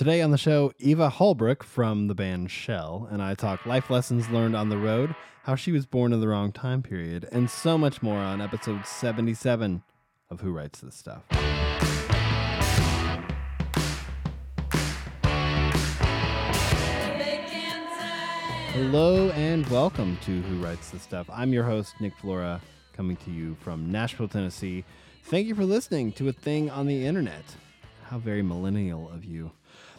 Today on the show, Eva Holbrook from the band SHEL and I talk life lessons learned on the road, how she was born in the wrong time period, and so much more on episode 77 of Who Writes This Stuff. Hello and welcome to Who Writes This Stuff. I'm your host, Nick Flora, coming to you from Nashville, Tennessee. Thank you for listening to a thing on the internet. How very millennial of you.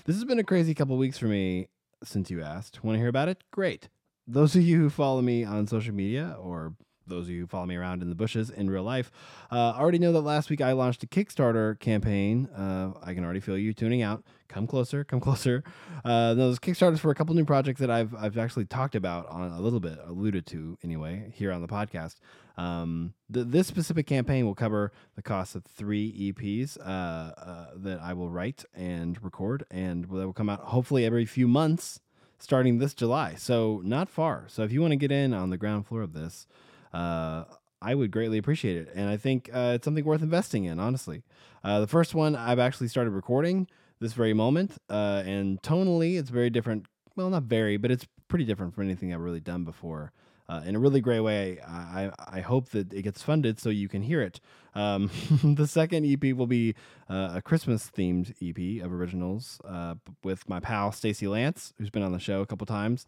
This has been a crazy couple weeks for me since you asked. Want to hear about it? Great. Those of you who follow me on social media or those of you who follow me around in the bushes in real life uh, already know that last week I launched a Kickstarter campaign. Uh, I can already feel you tuning out. Come closer, come closer. Uh, those Kickstarters for a couple new projects that I've I've actually talked about on a little bit, alluded to anyway, here on the podcast. Um, th- this specific campaign will cover the cost of three EPs uh, uh, that I will write and record, and that will come out hopefully every few months starting this July. So not far. So if you want to get in on the ground floor of this, uh, I would greatly appreciate it. And I think uh, it's something worth investing in, honestly. Uh, the first one I've actually started recording this very moment, uh, and tonally, it's very different. Well, not very, but it's pretty different from anything I've really done before. Uh, in a really great way. I, I hope that it gets funded so you can hear it. Um, the second EP will be uh, a Christmas themed EP of originals uh, with my pal Stacy Lance, who's been on the show a couple times.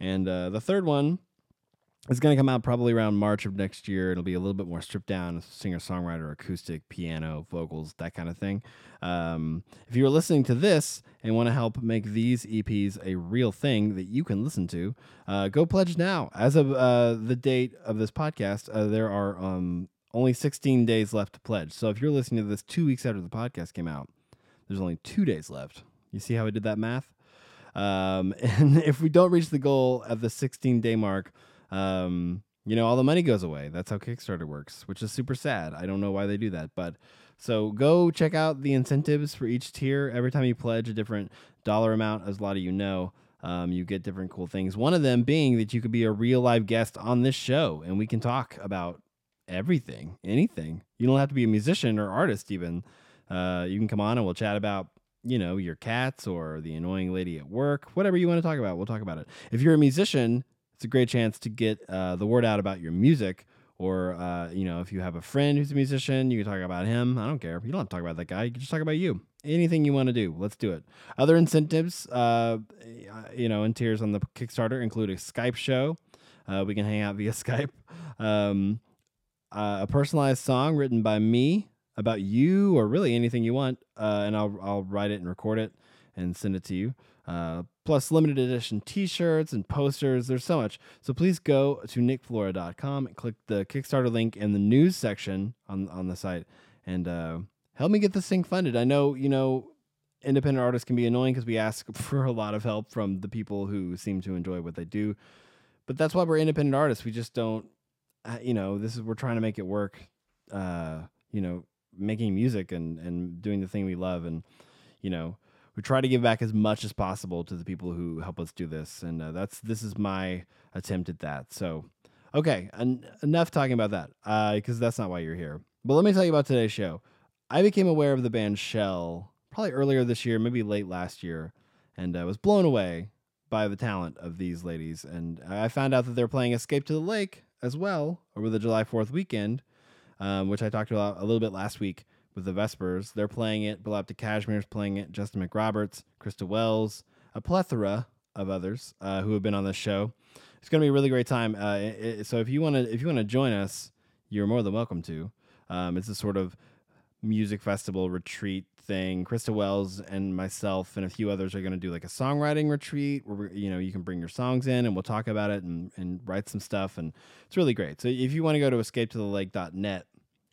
And the third one it's going to come out probably around March of next year. It'll be a little bit more stripped down, singer songwriter, acoustic, piano, vocals, that kind of thing. Um, if you're listening to this and want to help make these EPs a real thing that you can listen to, uh, go pledge now. As of uh, the date of this podcast, uh, there are um, only 16 days left to pledge. So if you're listening to this two weeks after the podcast came out, there's only two days left. You see how I did that math? Um, and if we don't reach the goal at the 16 day mark, um, you know, all the money goes away. That's how Kickstarter works, which is super sad. I don't know why they do that, but so go check out the incentives for each tier. Every time you pledge a different dollar amount, as a lot of you know, um, you get different cool things. One of them being that you could be a real live guest on this show, and we can talk about everything, anything. You don't have to be a musician or artist, even. Uh, you can come on and we'll chat about you know your cats or the annoying lady at work, whatever you want to talk about. We'll talk about it. If you're a musician it's a great chance to get uh, the word out about your music. Or, uh, you know, if you have a friend who's a musician, you can talk about him. I don't care. You don't have to talk about that guy. You can just talk about you. Anything you want to do, let's do it. Other incentives, uh, you know, and tiers on the Kickstarter include a Skype show. Uh, we can hang out via Skype. Um, uh, a personalized song written by me about you or really anything you want, uh, and I'll I'll write it and record it and send it to you. Uh, plus limited edition t-shirts and posters. There's so much. So please go to nickflora.com and click the Kickstarter link in the news section on on the site and uh, help me get this thing funded. I know, you know, independent artists can be annoying because we ask for a lot of help from the people who seem to enjoy what they do. But that's why we're independent artists. We just don't, uh, you know, this is we're trying to make it work. Uh, you know, making music and and doing the thing we love and you know we try to give back as much as possible to the people who help us do this, and uh, that's this is my attempt at that. So, okay, en- enough talking about that because uh, that's not why you're here. But let me tell you about today's show. I became aware of the band SHEL probably earlier this year, maybe late last year, and I uh, was blown away by the talent of these ladies. And I found out that they're playing Escape to the Lake as well over the July 4th weekend, um, which I talked about a little bit last week with the Vespers. They're playing it. Bilal Cashmere's playing it. Justin McRoberts, Christa Wells, a plethora of others uh, who have been on this show. It's going to be a really great time. Uh, it, it, so if you want to, if you want to join us, you're more than welcome to. Um, it's a sort of music festival retreat thing. Christa Wells and myself and a few others are going to do like a songwriting retreat where you know you can bring your songs in and we'll talk about it and, and write some stuff and it's really great. So if you want to go to escape to the escapetothelake.net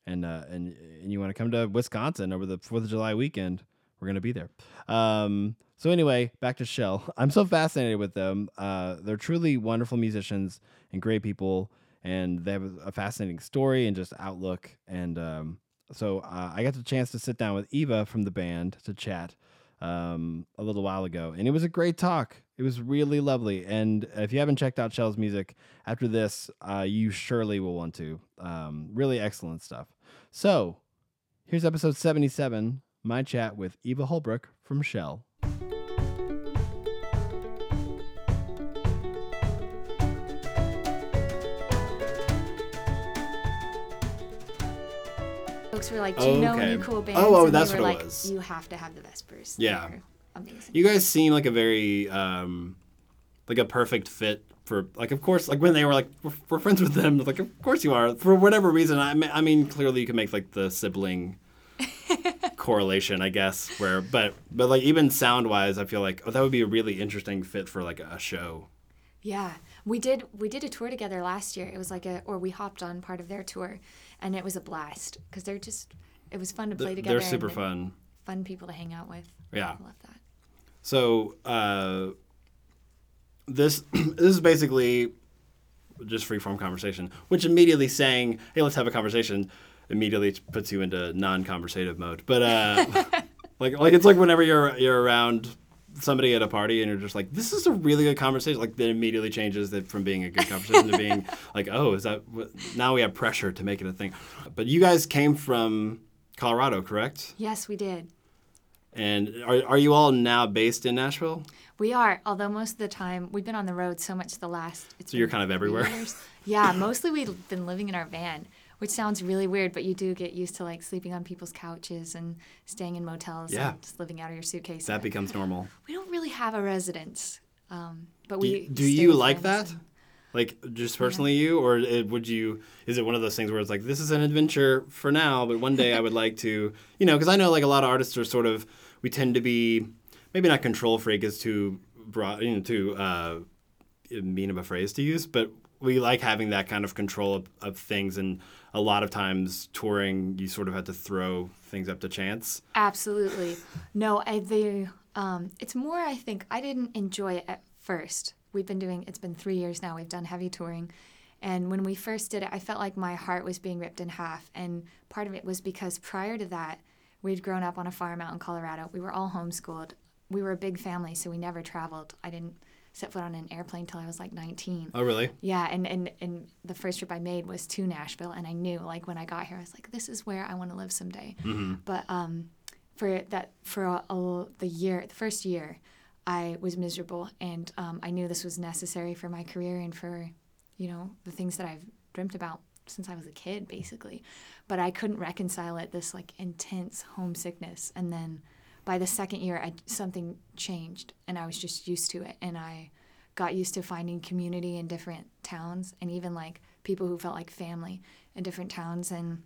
and uh, and and you want to come to Wisconsin over the Fourth of July weekend, we're gonna be there. Um, so anyway, back to SHEL. I'm so fascinated with them. Uh, they're truly wonderful musicians and great people, and they have a fascinating story and just outlook. And um, so uh, I got the chance to sit down with Eva from the band to chat um, a little while ago, and it was a great talk. It was really lovely. And if you haven't checked out SHEL's music after this, uh, you surely will want to. Um, really excellent stuff. So, here's episode 77 my chat with Eva Holbrook from SHEL. Folks were like, Do you okay. know any cool bands? Oh, oh and that's they were what like, it was. You have to have the Vespers. Yeah. Amazing. You guys seem like a very um, like a perfect fit for like of course like when they were like we're, we're friends with them like of course you are for whatever reason I mean, I mean clearly you can make like the sibling correlation I guess where but but like even sound wise I feel like oh that would be a really interesting fit for like a show Yeah, we did. We did a tour together last year. It was like a, or we hopped on part of their tour, and it was a blast because they're just. It was fun to play together. they're super fun Fun people to hang out with. Yeah. I love that. So uh, this this is basically just free form conversation, which immediately saying, "Hey, let's have a conversation," immediately puts you into non-conversative mode. But uh, like like it's like whenever you're you're around somebody at a party and you're just like, "This is a really good conversation," like that immediately changes it from being a good conversation to being like, "Oh, is that what? now we have pressure to make it a thing?" But you guys came from Colorado, correct? Yes, we did. And are, are you all now based in Nashville? We are, although most of the time we've been on the road so much the last. It's So you're kind of everywhere? years. Yeah, mostly we've been living in our van, which sounds really weird, but you do get used to like sleeping on people's couches and staying in motels Yeah. and just living out of your suitcase. That becomes normal. we don't really have a residence, um, but Do, we. you- do you like that? and- Like just personally you, or would you? Is it one of those things where it's like this is an adventure for now, but one day I would like to, you know, because I know like a lot of artists are sort of we tend to be maybe not control freak is too broad, you know, too uh, mean of a phrase to use, but we like having that kind of control of, of things, and a lot of times touring you sort of have to throw things up to chance. Absolutely. No, I the um, it's more. I think I didn't enjoy it at first. We've been doing. It's been three years now. We've done heavy touring, and when we first did it, I felt like my heart was being ripped in half. And part of it was because prior to that, we'd grown up on a farm out in Colorado. We were all homeschooled. We were a big family, so we never traveled. I didn't set foot on an airplane till I was like 19. Oh, really? Yeah, and, and, and the first trip I made was to Nashville, and I knew like when I got here, I was like, this is where I want to live someday. But um, for that, for a, a- the year, the first year, I was miserable, and um, I knew this was necessary for my career and for, you know, the things that I've dreamt about since I was a kid, basically. But I couldn't reconcile it, this like intense homesickness, and then by the second year, I, something changed, and I was just used to it, and I got used to finding community in different towns, and even like people who felt like family in different towns, and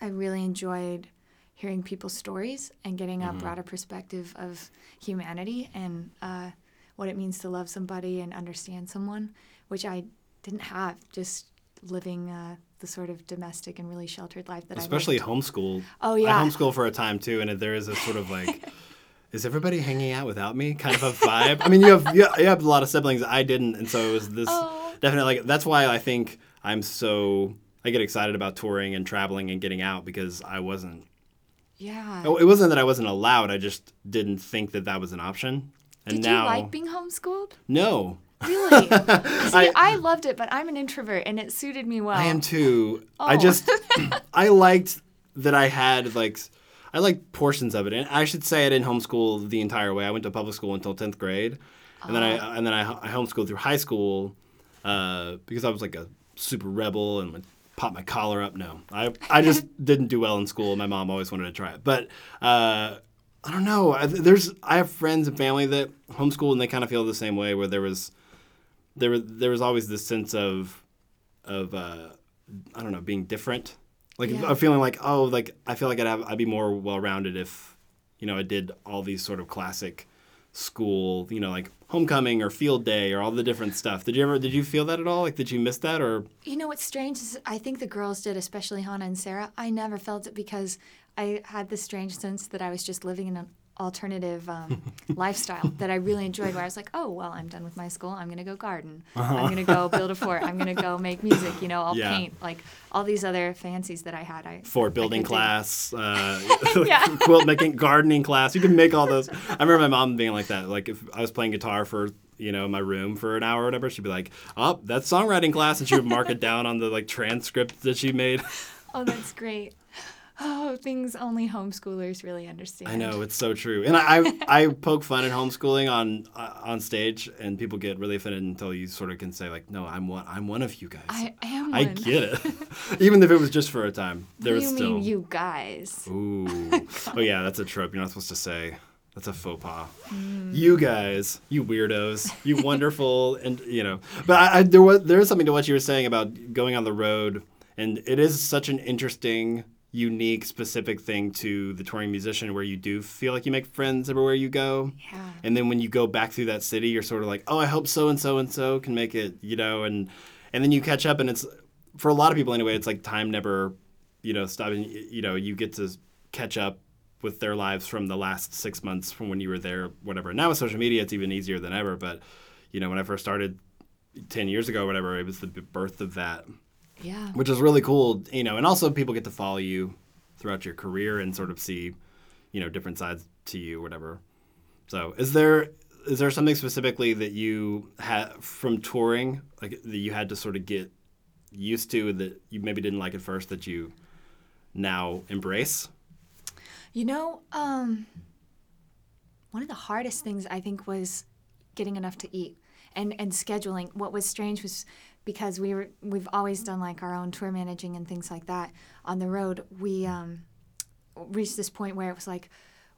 I really enjoyed hearing people's stories and getting a broader perspective of humanity and uh, what it means to love somebody and understand someone, which I didn't have just living uh, the sort of domestic and really sheltered life that Especially I lived. homeschool. Oh, yeah. I homeschool for a time too, and there is a sort of like, is everybody hanging out without me? Kind of a vibe. I mean, you have you you have a lot of siblings. I didn't, and so it was this Oh. definitely like that's why I think I'm so I get excited about touring and traveling and getting out because I wasn't. Yeah. oh, It wasn't that I wasn't allowed. I just didn't think that that was an option. And Did now, you like being homeschooled? no, Really? See, I- I, loved it, but I'm an introvert, and it suited me well. I am too. I Oh. just I liked that I had like I liked portions of it, and I should say I didn't homeschool the entire way. I went to public school until tenth grade, and then I and then I, I homeschooled through high school uh, because I was like a super rebel and would pop my collar up. No, I I just didn't do well in school. My mom always wanted to try it, but. Uh, I don't know. There's I have friends and family that homeschool and they kind of feel the same way. Where there was, there was there was always this sense of, of uh, I don't know, being different. Like Yeah. a feeling like oh, like I feel like I'd have I'd be more well rounded if, you know, I did all these sort of classic school, you know, like homecoming or field day or all the different stuff. Did you ever did you feel that at all? Like did you miss that or You know what's strange is I think the girls did, especially Hannah and Sarah. I never felt it because I had this strange sense that I was just living in an alternative um, lifestyle that I really enjoyed. Where I was like, oh well, I'm done with my school. I'm gonna go garden. I'm gonna go build a fort. I'm gonna go make music. You know, I'll Yeah. paint. Like all these other fancies that I had. I fort building do. class, uh, Yeah. quilt making, gardening class. You can make all those. I remember my mom being like that. Like if I was playing guitar for you know my room for an hour or whatever, she'd be like, "Oh, that's songwriting class," and she would mark it down on the like transcript that she made. Oh, that's great. Oh, things only homeschoolers really understand. I know it's so true, and I I, I poke fun at homeschooling on uh, on stage, and people get really offended until you sort of can say like, no, I'm one I'm one of you guys. I am. I one. get it, even if it was just for a time. There What was you still. mean, you guys? Ooh. oh yeah, that's a trope. You're not supposed to say. That's a faux pas. Mm. You guys, you weirdos, you wonderful, and you know. But I, I, there was there is something to what you were saying about going on the road, and it is such an interesting, unique, specific thing to the touring musician, where you do feel like you make friends everywhere you go. Yeah. And then when you go back through that city, you're sort of like, oh, I hope so and so and so can make it, you know, and and then you catch up, and it's for a lot of people anyway, it's like time never, you know, stopping. You know, you get to catch up with their lives from the last six months from when you were there, whatever. Now with social media, it's even easier than ever. But you know, when I first started ten years ago, whatever, it was the birth of that, Yeah. which is really cool. You know, and also people get to follow you throughout your career and sort of see, you know, different sides to you, whatever. So, is there is there something specifically that you had from touring, like that you had to sort of get used to that you maybe didn't like at first that you now embrace? You know, um, one of the hardest things I think was getting enough to eat and and scheduling. What was strange was because we were we've always done like our own tour managing and things like that on the road. We um, reached this point where it was like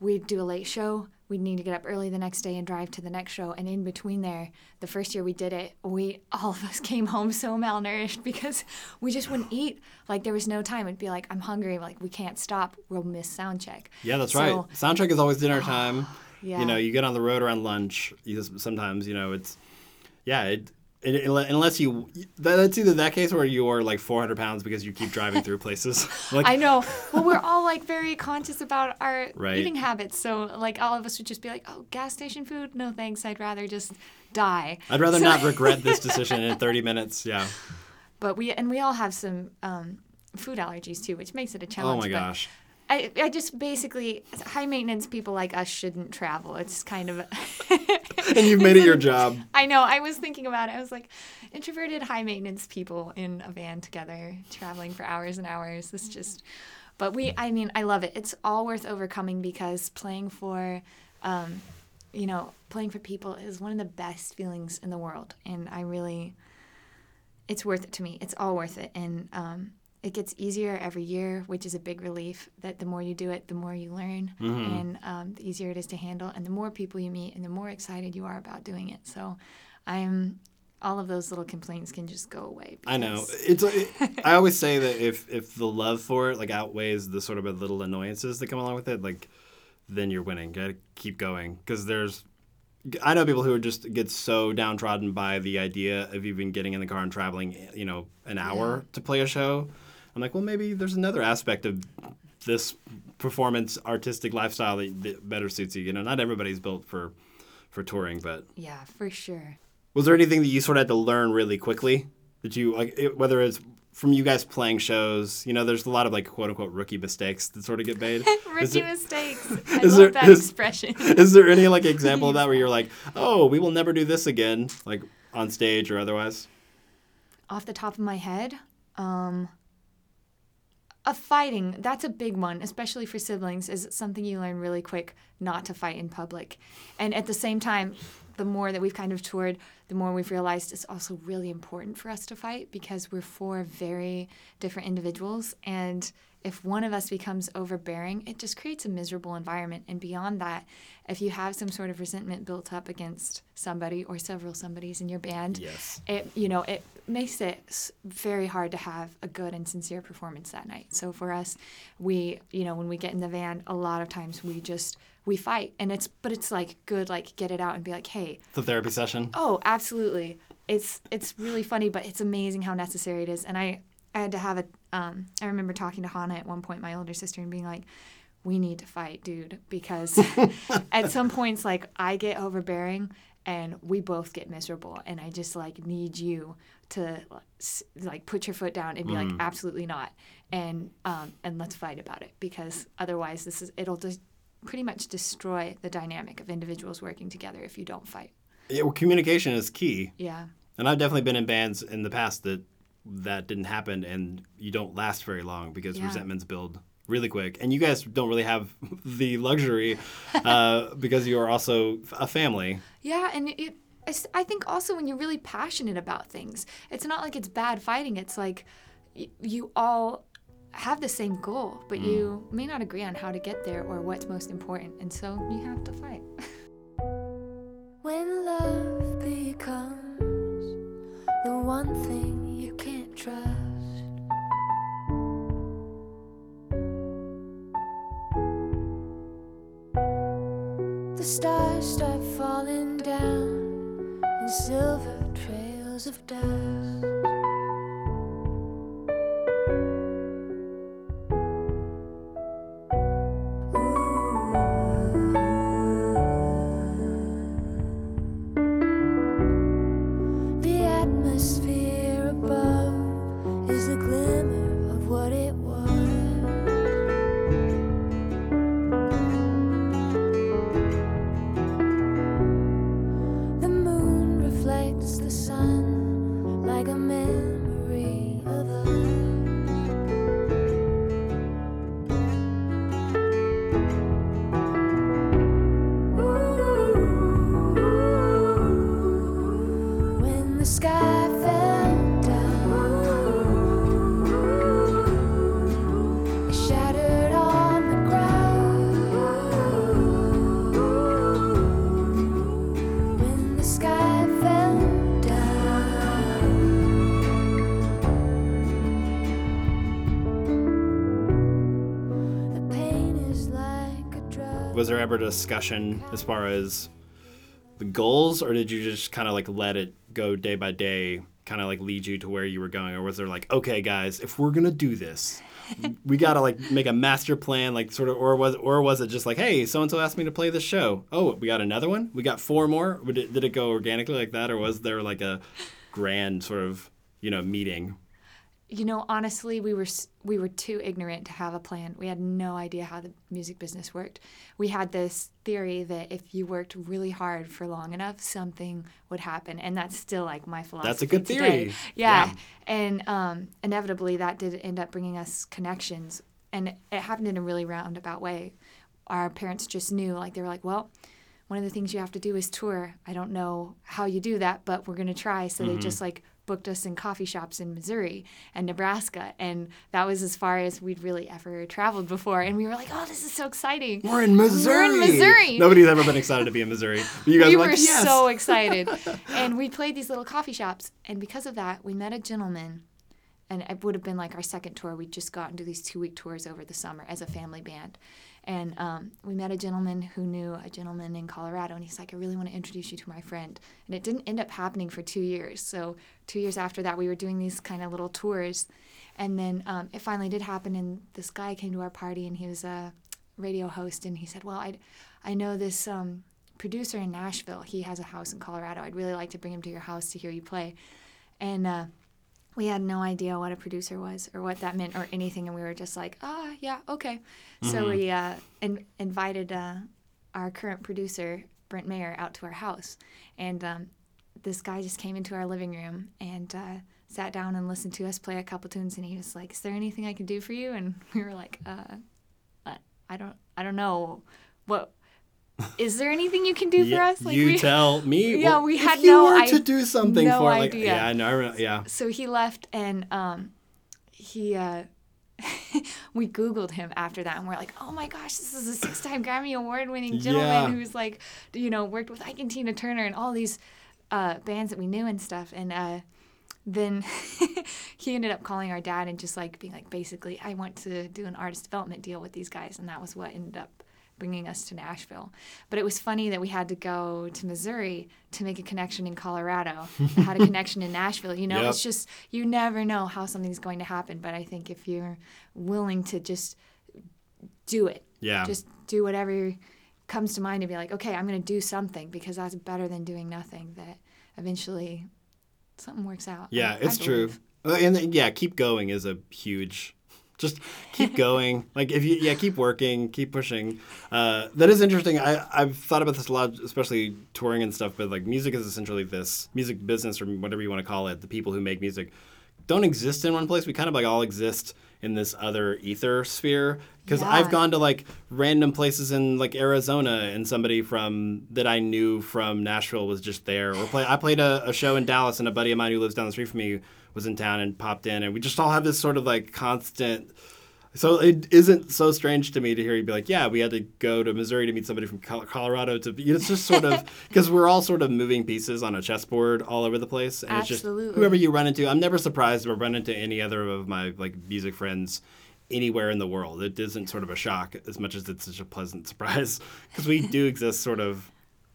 we'd do a late show. We'd need to get up early the next day and drive to the next show. And in between there, the first year we did it, we all of us came home so malnourished because we just wouldn't eat. Like there was no time. It'd be like, I'm hungry. Like we can't stop. We'll miss sound check. Yeah, that's So- right. Soundtrack is always dinner time. Yeah. You know, you get on the road around lunch. You just, sometimes, you know, it's yeah. It, it, it- unless you, that- that's either that case or you are like 400 pounds because you keep driving through places. like I know. Well, we're all like very conscious about our Right. eating habits. So like all of us would just be like, "Oh, gas station food? No thanks. I'd rather just die." I'd rather So- not regret this decision in 30 minutes. Yeah. But we and we all have some um, food allergies too, which makes it a challenge. Oh my gosh. I, I just basically high maintenance people like us shouldn't travel. It's kind of. And you've made it your job. I know. I was thinking about it. I was like, introverted, high maintenance people in a van together, traveling for hours and hours. This just, but we. I mean, I love it. It's all worth overcoming because playing for, um, you know, playing for people is one of the best feelings in the world, and I really, it's worth it to me. It's all worth it, and um, it gets easier every year, which is a big relief. That the more you do it, the more you learn, and um, the easier it is to handle, and the more people you meet, and the more excited you are about doing it. So, I'm all of those little complaints can just go away. I know. It's. It, I always say that if if the love for it like outweighs the sort of little annoyances that come along with it, like then you're winning. Got to keep going because there's. I know people who are just get so downtrodden by the idea of even getting in the car and traveling, you know, an hour to play a show. I'm like, well, maybe there's another aspect of this performance artistic lifestyle that, that better suits you. You know, not everybody's built for for touring, but Yeah, for sure. was there anything that you sort of had to learn really quickly? That you like, it, whether it's from you guys playing shows, you know, there's a lot of like quote unquote rookie mistakes that sort of get made. Rookie there- mistakes. I is love there- that is- expression. Is there any like example of that where you're like, oh, we will never do this again, like on stage or otherwise? Off the top of my head, um, a fighting that's a big one, especially for siblings. Is something you learn really quick not to fight in public, and at the same time, the more that we've kind of toured, the more we've realized it's also really important for us to fight because we're four very different individuals and if one of us becomes overbearing, it just creates a miserable environment. And beyond that, if you have some sort of resentment built up against somebody or several somebodies in your band, Yes. it you know it makes it very hard to have a good and sincere performance that night. So for us, we you know when we get in the van, a lot of times we just we fight, and it's but it's like good like get it out and be like, hey, The therapy session. Oh, absolutely. It's it's really funny, but it's amazing how necessary it is. And I I had to have a um I remember talking to Hannah at one point, my older sister, and being like, "We need to fight, dude," because at some points like I get overbearing and we both get miserable, and I just like need you to like put your foot down and be like, "Absolutely not," and um and let's fight about it because otherwise this is it'll just pretty much destroy the dynamic of individuals working together if you don't fight. Yeah, well, communication is key. Yeah. And I've definitely been in bands in the past that that didn't happen and you don't last very long because Yeah. resentments build really quick. And you guys don't really have the luxury uh, because you are also a family. Yeah, and it. It's- I think also when you're really passionate about things, it's not like it's bad fighting. It's like y- you all have the same goal, but hmm. you may not agree on how to get there or what's most important, and so you have to fight. When love becomes the one thing of dust. Ever discussion as far as the goals, or did you just kind of like let it go day by day, kind of like lead you to where you were going, or was there like, okay, guys, if we're gonna do this, we gotta like make a master plan, like sort of, or was or was it just like, hey, so and so asked me to play this show, oh, we got another one, we got four more, did it, did it go organically like that, or was there like a grand sort of you know meeting? You know, honestly, we were we were too ignorant to have a plan. We had no idea how the music business worked. We had this theory that if you worked really hard for long enough, something would happen, and that's still like my philosophy. That's a good today. theory. Yeah, Yeah. and um, inevitably that did end up bringing us connections, and it happened in a really roundabout way. Our parents just knew, like they were like, well. One of the things you have to do is tour. I don't know how you do that, but we're gonna try. So Mm-hmm. they just like booked us in coffee shops in Missouri and Nebraska, and that was as far as we'd really ever traveled before. And we were like, "Oh, this is so exciting!" We're in Missouri. We're in Missouri. Nobody's ever been excited to be in Missouri. But you guys we were were like, yes. so excited. and we played these little coffee shops. And because of that, we met a gentleman. And it would have been like our second tour. We'd just gotten to these two week tours over the summer as a family band. And um, we met a gentleman who knew a gentleman in Colorado. And he's like, I really want to introduce you to my friend. And it didn't end up happening for two years. So, two years after that, we were doing these kind of little tours. And then um, it finally did happen. And this guy came to our party and he was a radio host. And he said, Well, I, I know this. Um, producer in Nashville. He has a house in Colorado. I'd really like to bring him to your house to hear you play. And uh, we had no idea what a producer was or what that meant or anything. And we were just like, ah, yeah, okay. So we uh, in- invited uh, our current producer, Brent Maher, out to our house. And um, this guy just came into our living room and uh, sat down and listened to us play a couple tunes. And he was like, is there anything I can do for you? And we were like, uh, I don't, I don't know. What is there anything you can do for us? you we, tell me. Yeah, well, we had no were to do something no for like idea. yeah, I know. I yeah. so he left and um, he uh, we googled him after that and we're like oh my gosh this is a six-time grammy award winning gentleman Yeah. who's like you know worked with ike and tina turner and all these uh, bands that we knew and stuff and uh, then he ended up calling our dad and just like being like basically i want to do an artist development deal with these guys and that was what ended up bringing us to Nashville. But it was funny that we had to go to Missouri to make a connection in Colorado. had a connection in Nashville. You know, Yep. it's just you never know how something's going to happen. But I think if you're willing to just do it, Yeah. just do whatever comes to mind and be like, okay, I'm going to do something because that's better than doing nothing. That eventually something works out. Yeah, I- I it's true. Uh, And then, yeah, keep going is a huge. Just keep going. like if you yeah, keep working, keep pushing. Uh, that is interesting. I I've thought about this a lot, especially touring and stuff. But like music is essentially this music business or whatever you want to call it. The people who make music don't exist in one place. We kind of like all exist in this other ether sphere because Yeah. I've gone to like random places in like Arizona and somebody from that I knew from Nashville was just there or play I played a, a show in Dallas and a buddy of mine who lives down the street from me was in town and popped in and we just all have this sort of like constant so it isn't so strange to me to hear you be like, yeah, we had to go to Missouri to meet somebody from Colorado. To be, it's just sort of because we're all sort of moving pieces on a chessboard all over the place, and it's just Absolutely. whoever you run into. I'm never surprised if I run into any other of my like music friends anywhere in the world. It isn't sort of a shock as much as it's such a pleasant surprise because we do exist sort of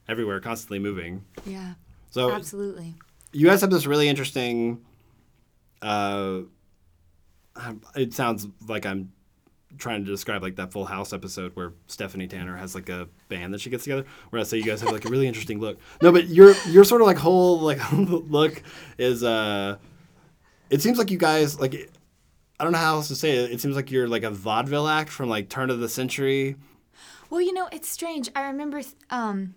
everywhere, constantly moving. Yeah. So Absolutely. you guys have this really interesting. Uh, it sounds like I'm trying to describe like that Full House episode where Stephanie Tanner has like a band that she gets together. Where I say you guys have like a really interesting look. No, but your your sort of like whole like look is. uh It seems like you guys like. I don't know how else to say it. It seems like you're like a vaudeville act from like turn of the century. Well, you know, it's strange. I remember um,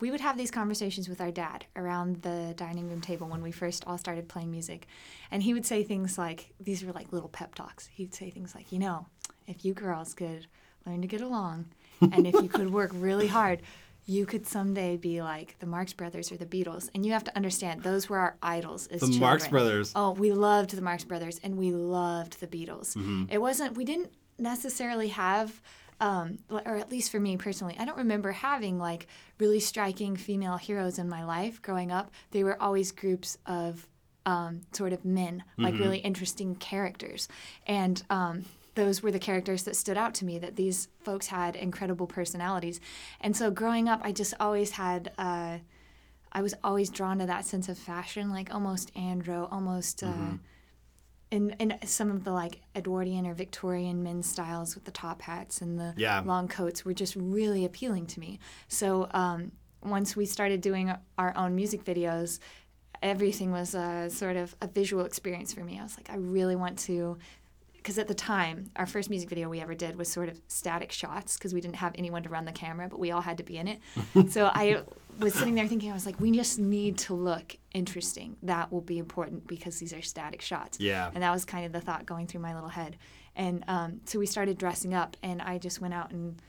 we would have these conversations with our dad around the dining room table when we first all started playing music. And he would say things like, these were like little pep talks. He'd say things like, you know, if you girls could learn to get along and if you could work really hard, you could someday be like the Marx Brothers or the Beatles. And you have to understand, those were our idols as The children. Marx Brothers. Oh, we loved the Marx Brothers and we loved the Beatles. Mm-hmm. It wasn't, we didn't necessarily have, um, or at least for me personally, I don't remember having like really striking female heroes in my life growing up. They were always groups of um, sort of men, like Mm-hmm. really interesting characters. And um, those were the characters that stood out to me, that these folks had incredible personalities. And so growing up, I just always had. Uh, I was always drawn to that sense of fashion, like almost andro, almost uh, Mm-hmm. In in some of the like Edwardian or Victorian men's styles with the top hats and the Yeah. long coats were just really appealing to me. So um, once we started doing our own music videos, everything was a sort of a visual experience for me. I was like, I really want to. Because at the time, our first music video we ever did was sort of static shots because we didn't have anyone to run the camera, but we all had to be in it. so I was sitting there thinking, I was like, we just need to look interesting. That will be important because these are static shots. Yeah. And that was kind of the thought going through my little head. And um, so we started dressing up, and I just went out and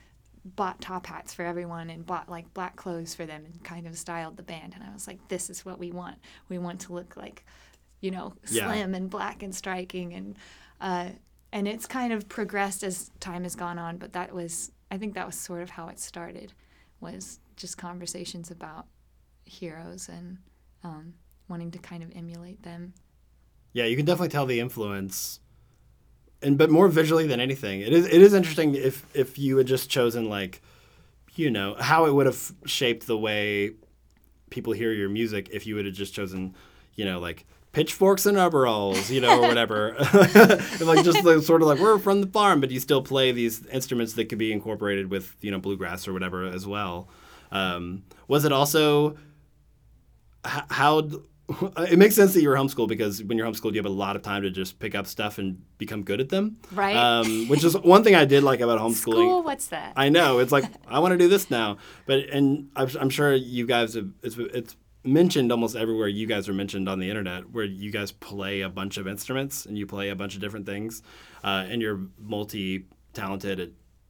bought top hats for everyone and bought like black clothes for them and kind of styled the band. And I was like, this is what we want. We want to look like, you know, Yeah. slim and black and striking. And, uh, and it's kind of progressed as time has gone on, but that was, I think that was sort of how it started, was just conversations about heroes and um, wanting to kind of emulate them. Yeah, you can definitely tell the influence, and but more visually than anything. It is it is interesting if if you had just chosen like, you know, how it would have shaped the way people hear your music if you would have just chosen, you know, like pitchforks and overalls, you know, or whatever. like just like, sort of like we're from the farm, but you still play these instruments that could be incorporated with you know bluegrass or whatever as well. Um, was it also h- how it makes sense that you were homeschooled because when you're homeschooled, you have a lot of time to just pick up stuff and become good at them. Right. Um, which is one thing I did like about homeschooling. School, what's that? I know it's like I want to do this now, but and I'm, I'm sure you guys have it's, it's mentioned almost everywhere. You guys are mentioned on the internet where you guys play a bunch of instruments and you play a bunch of different things, uh, and you're multi talented at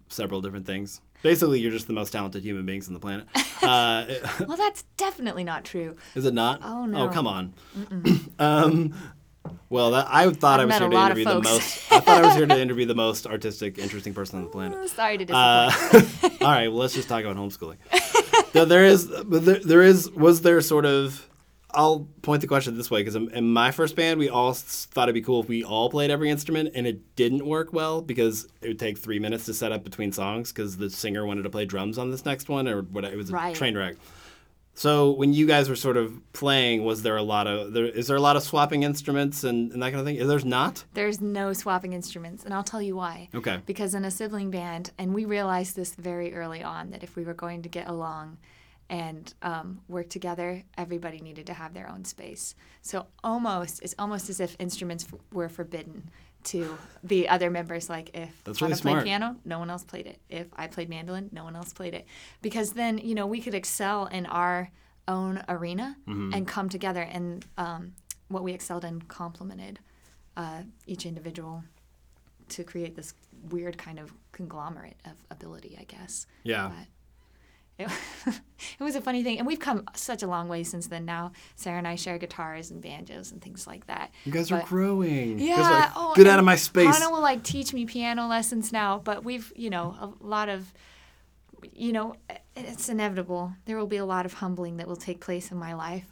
several different things. Basically, you're just the most talented human beings on the planet. Uh, well, that's definitely not true. is it not? Oh, no. Oh come on. um, well, that, I thought I've I was here to interview the most. I thought I was here to interview the most artistic, interesting person on the planet. Oh, sorry to disappoint. Uh, all right, well, let's just talk about homeschooling. Now, there is, but there, there is, was there sort of, I'll point the question this way because in, in my first band, we all thought it'd be cool if we all played every instrument, and it didn't work well because it would take three minutes to set up between songs because the singer wanted to play drums on this next one, or what it was a Right. train wreck. So when you guys were sort of playing, was there a lot of there? Is there a lot of swapping instruments and, and that kind of thing? Is there's not? There's no swapping instruments, and I'll tell you why. Okay. Because in a sibling band, and we realized this very early on, that if we were going to get along and um, work together, everybody needed to have their own space. So almost, it's almost as if instruments f- were forbidden to the other members. Like if That's Anna really played smart. piano, no one else played it. If I played mandolin, no one else played it. Because then, you know, we could excel in our own arena Mm-hmm. and come together, and um, what we excelled in complemented uh, each individual to create this weird kind of conglomerate of ability, I guess. Yeah. But it, it was a funny thing, and we've come such a long way since then. Now Sarah and I share guitars and banjos and things like that. You guys are growing. Yeah. like, oh, Get out of my space. Hannah will like teach me piano lessons now, but we've, you know, a lot of, you know, it's inevitable. There will be a lot of humbling that will take place in my life,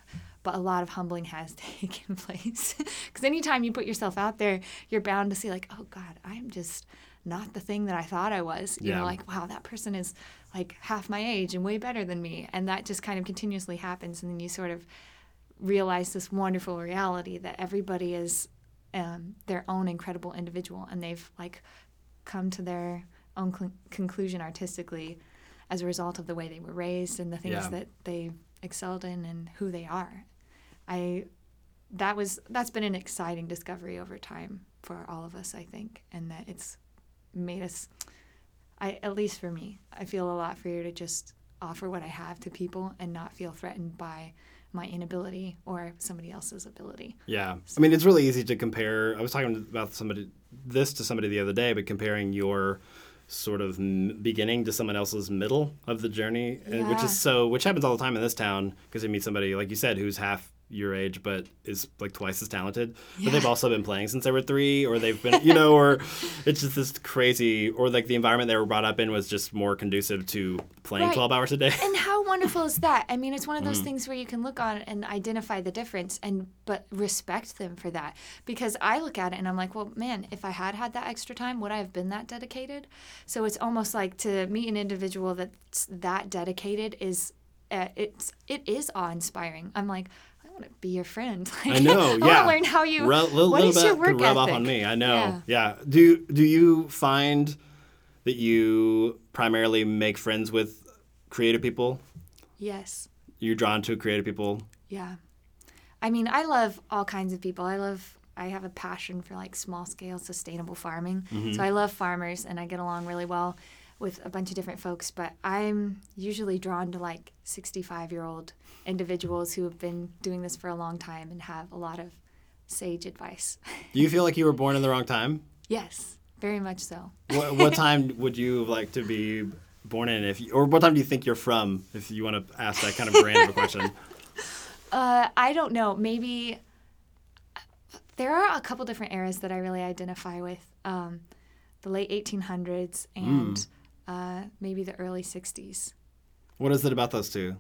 but a lot of humbling has taken place. Because anytime you put yourself out there, you're bound to see, like, oh God, I'm just not the thing that I thought I was. You Yeah. know, like, wow, that person is like half my age and way better than me. And that just kind of continuously happens. And then you sort of realize this wonderful reality that everybody is um, their own incredible individual and they've like come to their own cl- conclusion artistically as a result of the way they were raised and the things Yeah. that they excelled in and who they are i that was that's been an exciting discovery over time for all of us i think and that it's made us i at least for me i feel a lot freer to just offer what i have to people and not feel threatened by my inability or somebody else's ability Yeah. I mean, it's really easy to compare. I was talking about somebody this to somebody the other day, but comparing your sort of m- beginning to someone else's middle of the journey, and which is so, which happens all the time in this town because you meet somebody like you said who's half your age but is like twice as talented. But they've also been playing since they were three or they've been you know or it's just this crazy or like the environment they were brought up in was just more conducive to playing Right. 12 hours a day. And how wonderful is that? I mean it's one of those things where you can look on and identify the difference and but respect them for that. Because i look at it and i'm like well man if i had had that extra time would i have been that dedicated? So it's almost like to meet an individual that's that dedicated is uh, it's it is awe-inspiring. I'm like want to be your friend I know, I yeah. want to learn how you Ru- little, what little is your work rub off on me. I know. Yeah. Yeah. Do do you find that you primarily make friends with creative people? yes You're drawn to creative people. Yeah. I mean, I love all kinds of people. I love, I have a passion for like small scale sustainable farming. Mm-hmm. So I love farmers and I get along really well with a bunch of different folks, but I'm usually drawn to like 65 year old individuals who have been doing this for a long time and have a lot of sage advice. Do you feel like you were born in the wrong time? yes, very much so. What, what time would you like to be born in? If you, or what time do you think you're from? If you want to ask that kind of brand of a question. Uh, I don't know. Maybe there are a couple different eras that I really identify with. Um, the late 1800s and uh, maybe the early 60s. What is it about those two?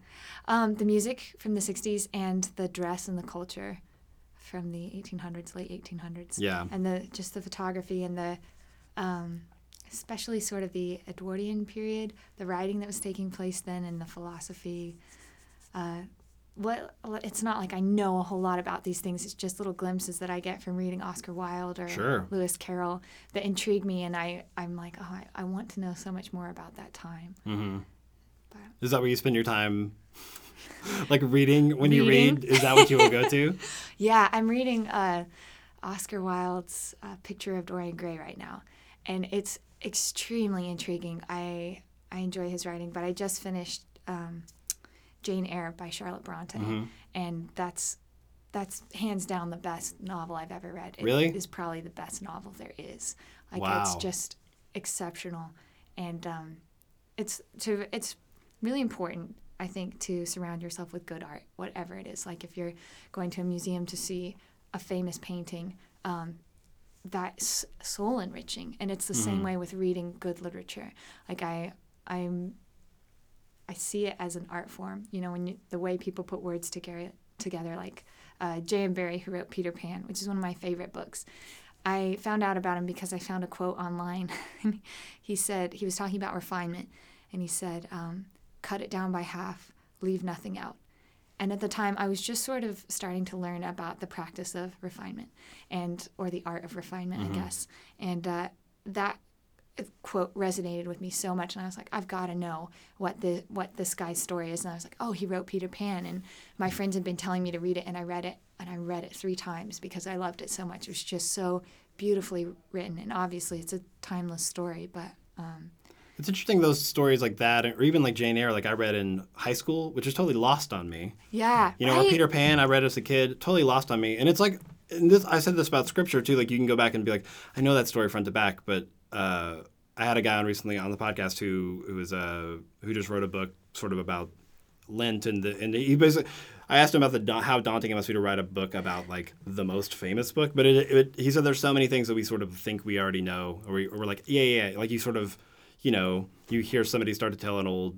Um, the music from the 60s and the dress and the culture from the 1800s, late 1800s. Yeah. And the just the photography and the, um, especially sort of the Edwardian period, the writing that was taking place then and the philosophy. Uh, what it's not like I know a whole lot about these things. It's just little glimpses that I get from reading Oscar Wilde or Sure. Lewis Carroll that intrigue me, and I I'm like, oh, I, I want to know so much more about that time. hmm But- Is that where you spend your time? like reading when you read? Is that what you will go to? Yeah, I'm reading uh, Oscar Wilde's uh, Picture of Dorian Gray right now, and it's extremely intriguing. I I enjoy his writing, but I just finished um, Jane Eyre by Charlotte Bronte, Mm-hmm. and that's that's hands down the best novel I've ever read. It Really? is probably the best novel there is. Like it's just exceptional, and um, it's to it's really important. I think to surround yourself with good art, whatever it is. Like if you're going to a museum to see a famous painting, um, that's soul enriching, and it's the same way with reading good literature. Like I, I'm, I see it as an art form. You know, when you, the way people put words together, together. Like uh, J.M. Barrie, who wrote Peter Pan, which is one of my favorite books. I found out about him because I found a quote online. he said he was talking about refinement, and he said, um, "Cut it down by half, leave nothing out." And at the time, I was just sort of starting to learn about the practice of refinement, and or the art of refinement, I guess. And uh, that quote resonated with me so much, and I was like, I've got to know what the what this guy's story is. And I was like, oh, he wrote Peter Pan, and my friends had been telling me to read it, and I read it, and I read it three times because I loved it so much. It was just so beautifully written, and obviously it's a timeless story, but. Um, It's interesting those stories like that, or even like Jane Eyre, like I read in high school, which is totally lost on me. yeah, You know, or right? Peter Pan, I read as a kid, totally lost on me. And it's like and this I said this about scripture too. Like you can go back and be like, I know that story front to back, but uh, I had a guy on recently on the podcast who who was uh, who just wrote a book sort of about Lent and the and he basically. I asked him about the how daunting it must be to write a book about like the most famous book, but it, it, he said there's so many things that we sort of think we already know, or, we, or we're like, yeah, yeah, yeah, like you sort of, you know, you hear somebody start to tell an old,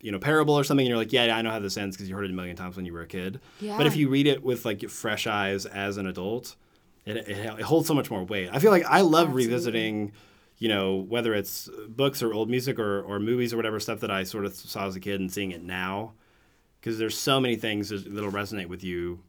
you know, parable or something, and you're like, yeah, I know how this ends because you heard it a million times when you were a kid. Yeah. But if you read it with like fresh eyes as an adult, it, it, it holds so much more weight. I feel like I love Absolutely. revisiting, you know, whether it's books or old music or, or movies or whatever stuff that I sort of saw as a kid and seeing it now, because there's so many things that- that'll resonate with you,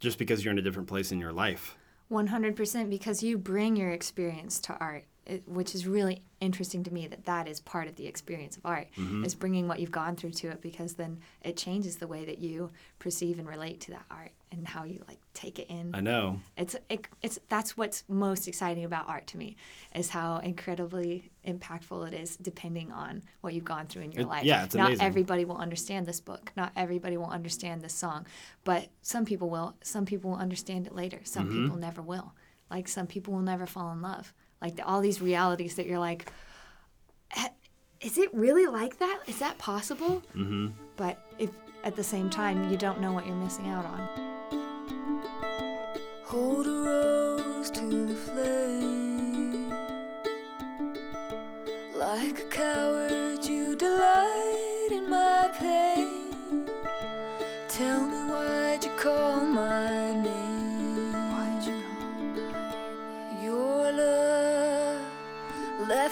just because you're in a different place in your life. 100% because you bring your experience to art which is really interesting to me that that is part of the experience of art Mm-hmm. is bringing what you've gone through to it because then it changes the way that you perceive and relate to that art and how you like take it in I know. it's it, it's that's what's most exciting about art to me is how incredibly impactful it is depending on what you've gone through in your It- life. yeah, it's Not amazing. everybody will understand this book. Not everybody will understand this song, but some people will. Some people will understand it later. Some Mm-hmm. people never will. Like some people will never fall in love. Like all these realities that you're like, "Eh, is it really like that? Is that possible? Mm-hmm. But if at the same time you don't know what you're missing out on. Hold a rose to the flame. Like a coward,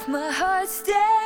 my heart stay.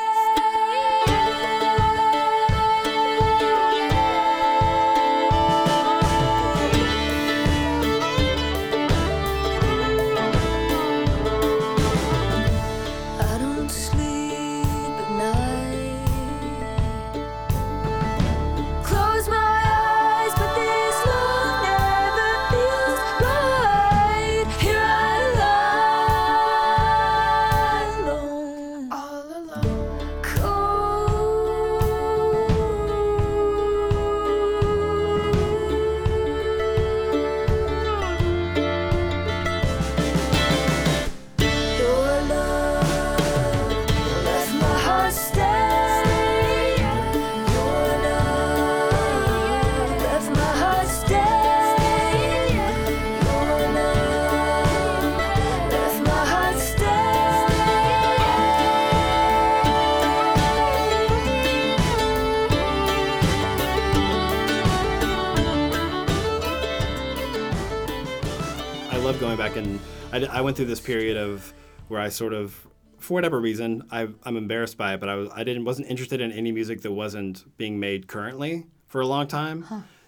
I, went through this period of where I sort of, for whatever reason, I, I'm embarrassed by it, but I, was, I didn't wasn't interested in any music that wasn't being made currently for a long time,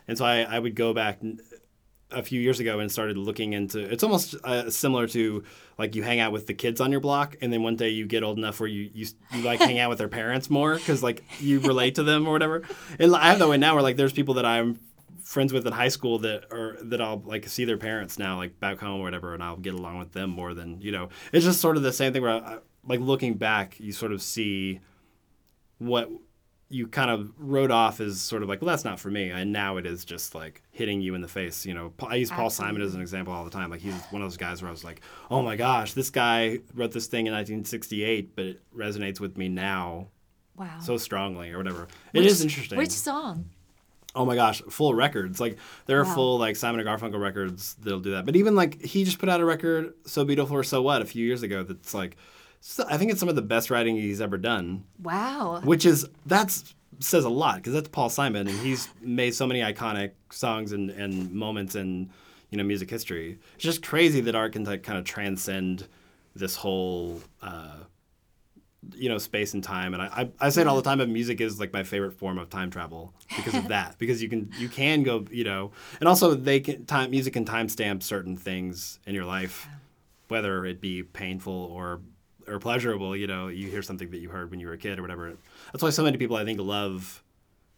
and so I, I would go back a few years ago and started looking into. It's almost uh, similar to like you hang out with the kids on your block, and then one day you get old enough where you you, you like hang out with their parents more because like you relate to them or whatever. And I have that way now where like there's people that I'm friends with in high school that are that I'll like see their parents now like back home or whatever and I'll get along with them more than you know. It's just sort of the same thing where I, like looking back you sort of see what you kind of wrote off as sort of like well that's not for me and now it is just like hitting you in the face you know. I use Paul Simon as an example all the time. Like he's one of those guys where I was like oh my gosh this guy wrote this thing in 1968 but it resonates with me now Wow. so strongly or whatever. It is interesting. Which song? Oh my gosh, full records. Like there are Wow. full like Simon and Garfunkel records that'll do that. But even like he just put out a record, "So Beautiful or So What," a few years ago. That's like, so- I think it's some of the best writing he's ever done. Wow. Which is that's says a lot because that's Paul Simon and he's made so many iconic songs and, and moments in you know music history. It's just crazy that art can like kind of transcend this whole. Uh, you know space and time. And I, I, I say it all the time but music is like my favorite form of time travel because of that because you can you can go you know and also they can time music can timestamp certain things in your life whether it be painful or or pleasurable you know you hear something that you heard when you were a kid or whatever. That's why so many people i think love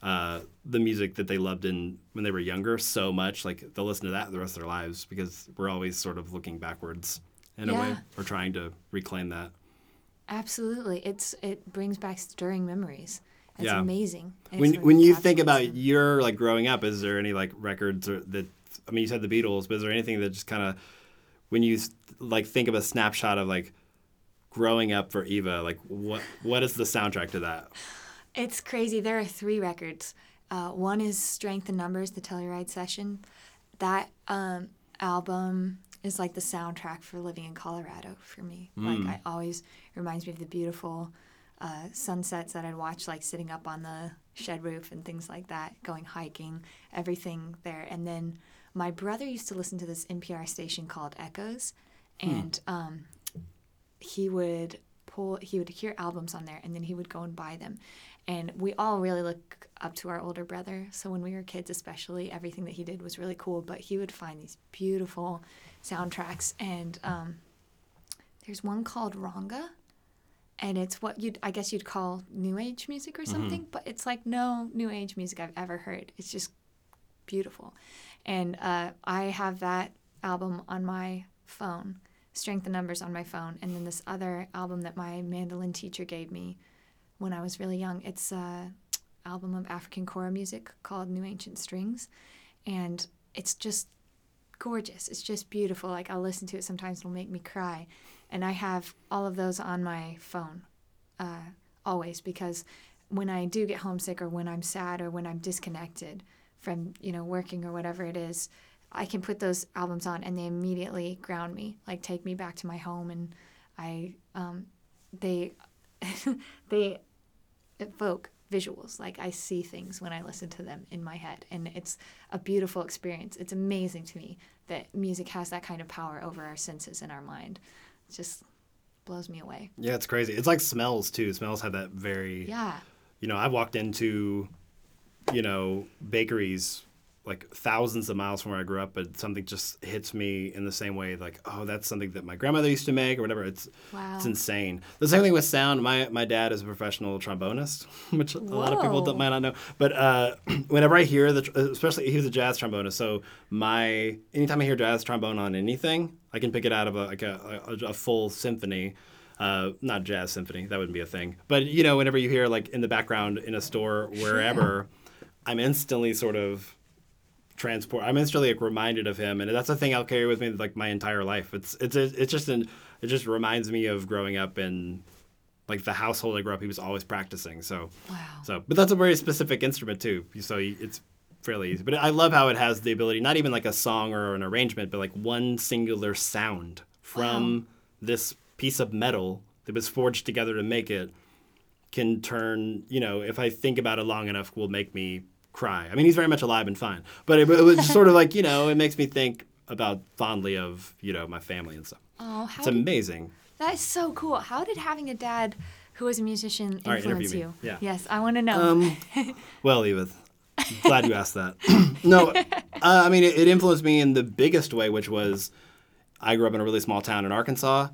uh, the music that they loved in when they were younger so much like they'll listen to that the rest of their lives because we're always sort of looking backwards in a way or trying to reclaim that Absolutely. It's it brings back stirring memories. It's Yeah. amazing. And it when of when you think about your like growing up, is there any like records or that? I mean, you said the Beatles, but is there anything that just kind of when you like think of a snapshot of like growing up for Eva, like what what is the soundtrack to that? It's crazy. There are three records. Uh, one is Strength in Numbers, the Telluride session. That um, album is like the soundtrack for living in Colorado for me. Like I always reminds me of the beautiful uh, sunsets that I'd watch, like sitting up on the shed roof and things like that, going hiking, everything there. And then my brother used to listen to this NPR station called Echoes, and um, he would pull he would hear albums on there and then he would go and buy them and we all really look up to our older brother so when we were kids especially everything that he did was really cool but he would find these beautiful soundtracks and um, there's one called Ranga and it's what you'd I guess you'd call new age music or something but it's like no new age music I've ever heard. It's just beautiful. And uh, I have that album on my phone Strength in Numbers on my phone, and then this other album that my mandolin teacher gave me when I was really young. It's a album of African choral music called New Ancient Strings, and it's just gorgeous. It's just beautiful. Like I'll listen to it sometimes; it'll make me cry, and I have all of those on my phone uh, always because when I do get homesick or when I'm sad or when I'm disconnected from you know working or whatever it is. I can put those albums on and they immediately ground me, like take me back to my home, and I um, they they evoke visuals. Like I see things when I listen to them in my head, and it's a beautiful experience. It's amazing to me that music has that kind of power over our senses and our mind. It just blows me away. Yeah, it's crazy. It's like smells too. Smells have that very Yeah, you know, I've walked into, you know, bakeries like thousands of miles from where I grew up, but something just hits me in the same way, like, oh, that's something that my grandmother used to make or whatever. It's Wow. it's insane. The same thing with sound. My my dad is a professional trombonist, which a lot of people don't, might not know. But uh, whenever I hear the, especially he was a jazz trombonist, so my anytime I hear jazz trombone on anything, I can pick it out of a like a, a, a full symphony. Uh, not jazz symphony, that wouldn't be a thing. But you know, whenever you hear like in the background in a store, wherever, I'm instantly sort of transport. I'm instantly like, reminded of him, and that's a thing I'll carry with me like my entire life. It's it's it's just an it just reminds me of growing up in like the household I grew up. He was always practicing. So Wow. So, but that's a very specific instrument too. So it's fairly easy. But I love how it has the ability, not even like a song or an arrangement, but like one singular sound from this piece of metal that was forged together to make it can turn, you know, if I think about it long enough, will make me cry. I mean, he's very much alive and fine, but it, it was sort of like, you know, it makes me think about fondly of, you know, my family and stuff. Oh, how It's did- amazing. that is so cool. How did having a dad who was a musician All influence you? Yeah. Yes, I want to know. Um, well, Edith, glad you asked that. no, uh, I mean it, it influenced me in the biggest way, which was I grew up in a really small town in Arkansas.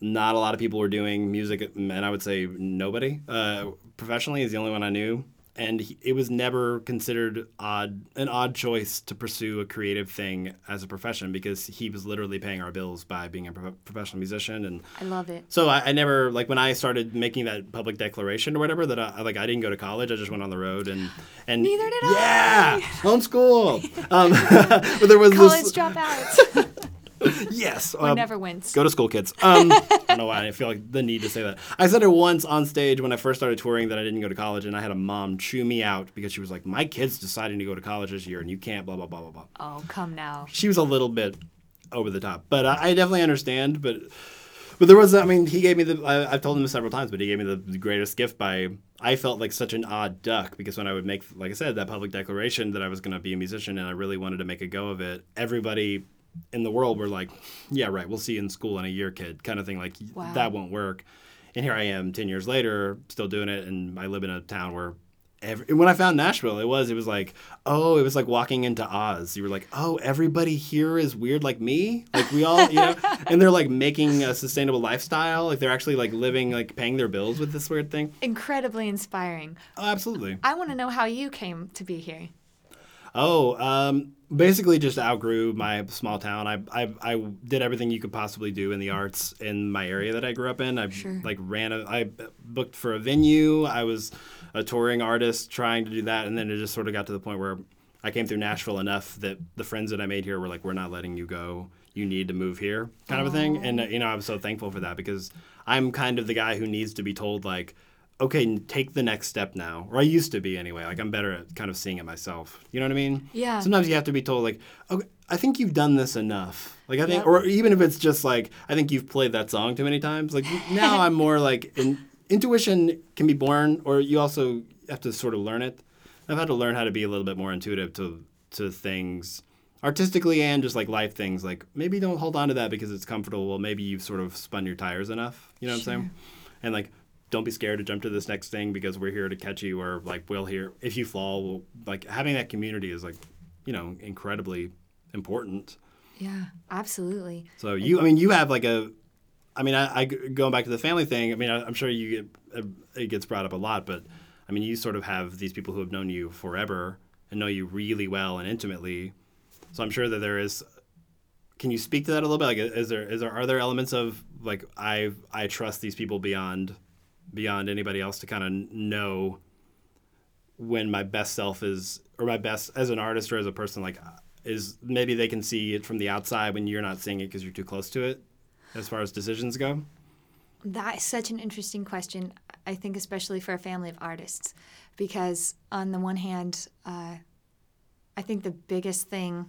Not a lot of people were doing music, and I would say nobody uh, professionally is the only one I knew. And he, it was never considered odd, an odd choice to pursue a creative thing as a profession because he was literally paying our bills by being a pro- professional musician and I love it. so I, I never like when I started making that public declaration or whatever that I like I didn't go to college. I just went on the road and and Neither did I yeah, homeschool. Um, but there was College this dropouts. yes. or um, never wins. Go to school, kids. Um, I don't know why I feel like the need to say that. I said it once on stage when I first started touring that I didn't go to college, and I had a mom chew me out because she was like, "My kid's deciding to go to college this year, and you can't." Blah blah blah blah blah. Oh, come now. She was a little bit over the top, but I, I definitely understand. But but there was, I mean, he gave me the. I, I've told him this several times, but he gave me the, the greatest gift by. I felt like such an odd duck because when I would make, like I said, that public declaration that I was going to be a musician and I really wanted to make a go of it, everybody in the world were like, "Yeah, right. We'll see you in school in a year, kid," kind of thing. Like Wow. that won't work. And here I am, ten years later, still doing it, and I live in a town where. Every, when I found Nashville, it was it was like oh, it was like walking into Oz. You were like, oh, everybody here is weird like me, like we all, you know, and they're like making a sustainable lifestyle, like they're actually like living, like paying their bills with this weird thing. Incredibly inspiring. Oh, absolutely. I want to know how you came to be here. Oh, um, basically just outgrew my small town. I, I I did everything you could possibly do in the arts in my area that I grew up in. I Sure. like ran a I booked for a venue. I was a touring artist trying to do that and then it just sort of got to the point where I came through Nashville enough that the friends that I made here were like, "We're not letting you go. You need to move here," kind of a thing. And uh, you know, I'm so thankful for that because I'm kind of the guy who needs to be told like, "Okay, take the next step now." Or I used to be anyway. Like I'm better at kind of seeing it myself. You know what I mean? Yeah. Sometimes you have to be told like, "Okay, I think you've done this enough." Like I think, Yep. or even if it's just like, "I think you've played that song too many times." Like now I'm more like in, intuition can be born, or you also have to sort of learn it. I've had to learn how to be a little bit more intuitive to to things artistically and just like life things like maybe don't hold on to that because it's comfortable well maybe you've sort of spun your tires enough you know what i'm saying and like don't be scared to jump to this next thing because we're here to catch you or like we'll here if you fall we'll, like having that community is like you know incredibly important. Yeah, absolutely. so you i mean you have like a i mean i, I going back to the family thing i mean I, i'm sure you get uh, it gets brought up a lot but i mean you sort of have these people who have known you forever and know you really well and intimately. So i'm sure that there is can you speak to that a little bit? Like is there is there are there elements of like i i trust these people beyond beyond anybody else to kind of know when my best self is or my best as an artist or as a person like is maybe they can see it from the outside when you're not seeing it because you're too close to it as far as decisions go. That is such an interesting question, I think, especially for a family of artists, because on the one hand, uh, I think the biggest thing,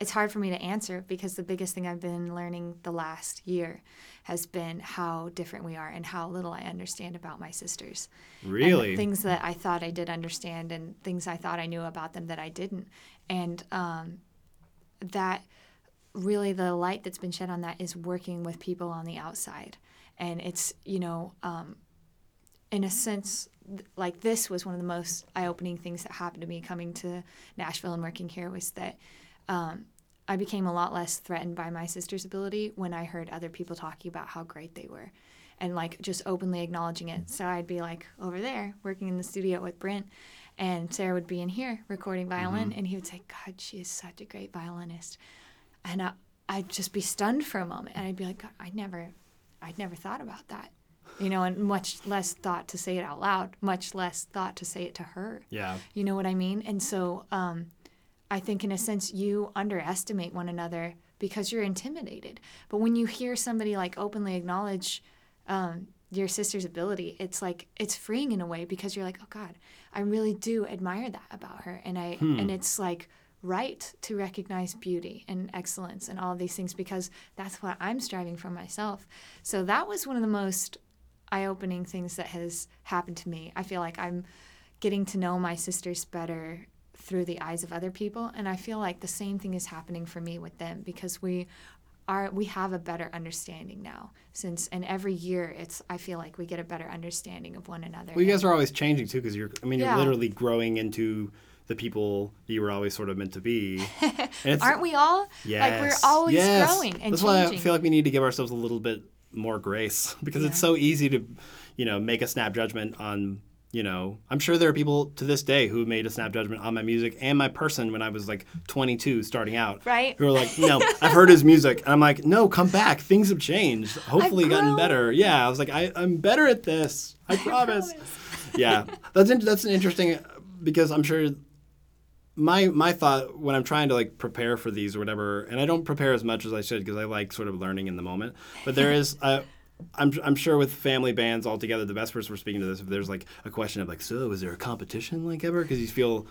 it's hard for me to answer because the biggest thing I've been learning the last year has been how different we are and how little I understand about my sisters. Really things that I thought I did understand and things I thought I knew about them that I didn't. And um, that really the light that's been shed on that is working with people on the outside. And it's, you know, um, in a sense, like this was one of the most eye opening things that happened to me coming to Nashville and working here was that um, I became a lot less threatened by my sister's ability when I heard other people talking about how great they were and like just openly acknowledging it. So I'd be like over there working in the studio with Brent, and Sarah would be in here recording violin, and he would say, God, she is such a great violinist. And I, I'd just be stunned for a moment, and I'd be like, God, I never, I'd never thought about that. You know, and much less thought to say it out loud, much less thought to say it to her. yeah You know what I mean? And so um, I think, in a sense, you underestimate one another because you're intimidated. But when you hear somebody like openly acknowledge um, your sister's ability, it's like it's freeing in a way because you're like, oh God, I really do admire that about her, and I and it's like right to recognize beauty and excellence and all these things because that's what I'm striving for myself. So that was one of the most eye-opening things that has happened to me. I feel like I'm getting to know my sisters better through the eyes of other people and I feel like the same thing is happening for me with them because we are we have a better understanding now since and every year it's I feel like we get a better understanding of one another. well you guys are always changing too because you're i mean you're literally growing into the people you were always sort of meant to be Aren't we all? Like we're Yes, always yes. growing and That's why I feel like we need to give ourselves a little bit more grace because it's so easy to, you know, make a snap judgment on, you know, I'm sure there are people to this day who made a snap judgment on my music and my person when I was like 22 starting out. Right. Who are like, no, I've heard his music. And I'm like, no, come back. Things have changed. Hopefully gotten better. Yeah. I was like, I, I'm better at this. I promise. yeah. That's, in, that's an interesting because I'm sure my my thought when I'm trying to like prepare for these or whatever, and I don't prepare as much as I should because I like sort of learning in the moment. But there is, uh, I'm I'm sure with family bands all together, the best person we're speaking to this, if there's like a question of like, so is there a competition like ever? Because you feel,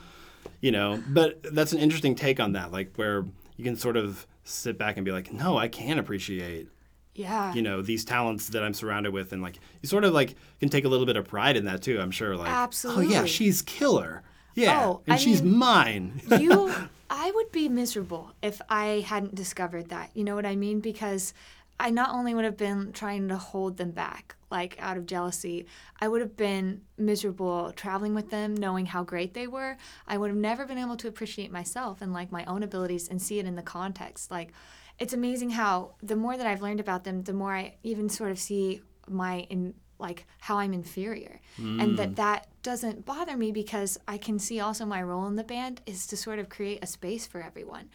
you know, but that's an interesting take on that, like where you can sort of sit back and be like, no, I can appreciate yeah. you know these talents that I'm surrounded with, and like you sort of like can take a little bit of pride in that too. I'm sure, like, absolutely, oh yeah, she's killer, yeah, Oh, and I she's mean, mine. you I would be miserable if I hadn't discovered that. You know what I mean? Because I not only would have been trying to hold them back, like out of jealousy, I would have been miserable traveling with them, knowing how great they were. I would have never been able to appreciate myself and like my own abilities and see it in the context. Like it's amazing how the more that I've learned about them, the more I even sort of see my in like how I'm inferior. And that mm. that doesn't bother me because I can see also my role in the band is to sort of create a space for everyone.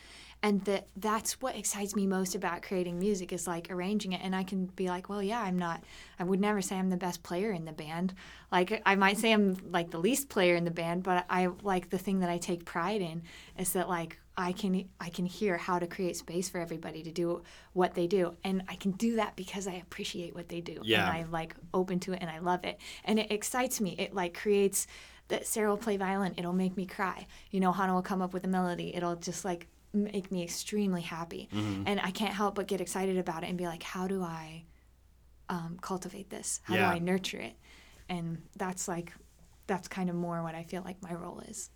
And that that's what excites me most about creating music is like arranging it and I can be like, well, yeah, I'm not I would never say I'm the best player in the band. Like I might say I'm like the least player in the band, but I like the thing that I take pride in is that like I can I can hear how to create space for everybody to do what they do, and I can do that because I appreciate what they do, Yeah. and I like open to it and I love it, and it excites me. It like creates that Sarah will play violin, it'll make me cry. You know, Hannah will come up with a melody, it'll just like make me extremely happy, and I can't help but get excited about it and be like, how do I um, cultivate this? How Yeah. do I nurture it? And that's like that's kind of more what I feel like my role is.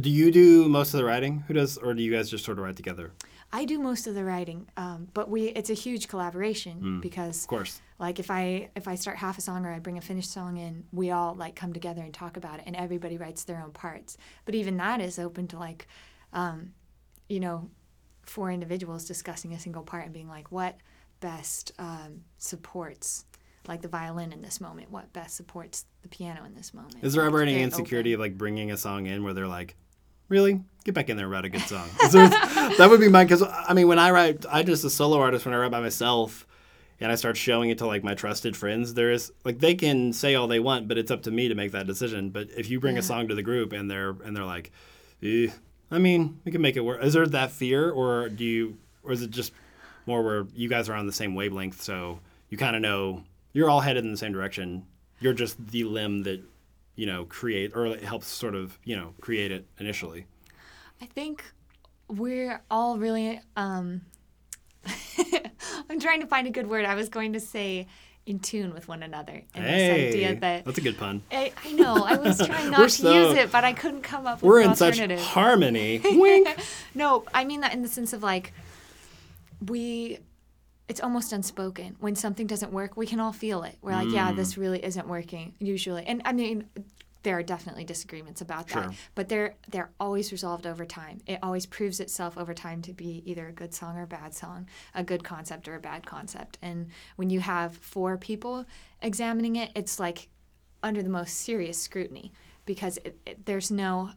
Do you do most of the writing? Who does, or do you guys just sort of write together? I do most of the writing, um, but we it's a huge collaboration Mm. because Of course. like if I if I start half a song or I bring a finished song in, we all like come together and talk about it, and everybody writes their own parts. But even that is open to like, um, you know, four individuals discussing a single part and being like, what best um, supports like the violin in this moment, what best supports the piano in this moment. Is there ever any insecurity open. of like bringing a song in where they're like, really? Get back in there and write a good song. That would be mine. Because, I mean, when I write, I just a solo artist, when I write by myself and I start showing it to like my trusted friends, there is like, they can say all they want, but it's up to me to make that decision. But if you bring a song to the group and they're, and they're like, eh, I mean, we can make it work. Is there that fear or do you, or is it just more where you guys are on the same wavelength? So you kind of know you're all headed in the same direction. You're just the limb that you know, create or helps sort of, you know, create it initially. I think we're all really. Um, I'm trying to find a good word. I was going to say in tune with one another, and hey, this idea that that's a good pun. I, I know I was trying not to so- use it, but I couldn't come up with We're in such harmony. No, I mean that in the sense of like we it's almost unspoken. When something doesn't work, we can all feel it. We're like, yeah, Mm. this really isn't working usually. And I mean there are definitely disagreements about Sure. that, but they're they're always resolved over time. It always proves itself over time to be either a good song or a bad song, a good concept or a bad concept. And when you have four people examining it, it's like under the most serious scrutiny because it, it, there's no,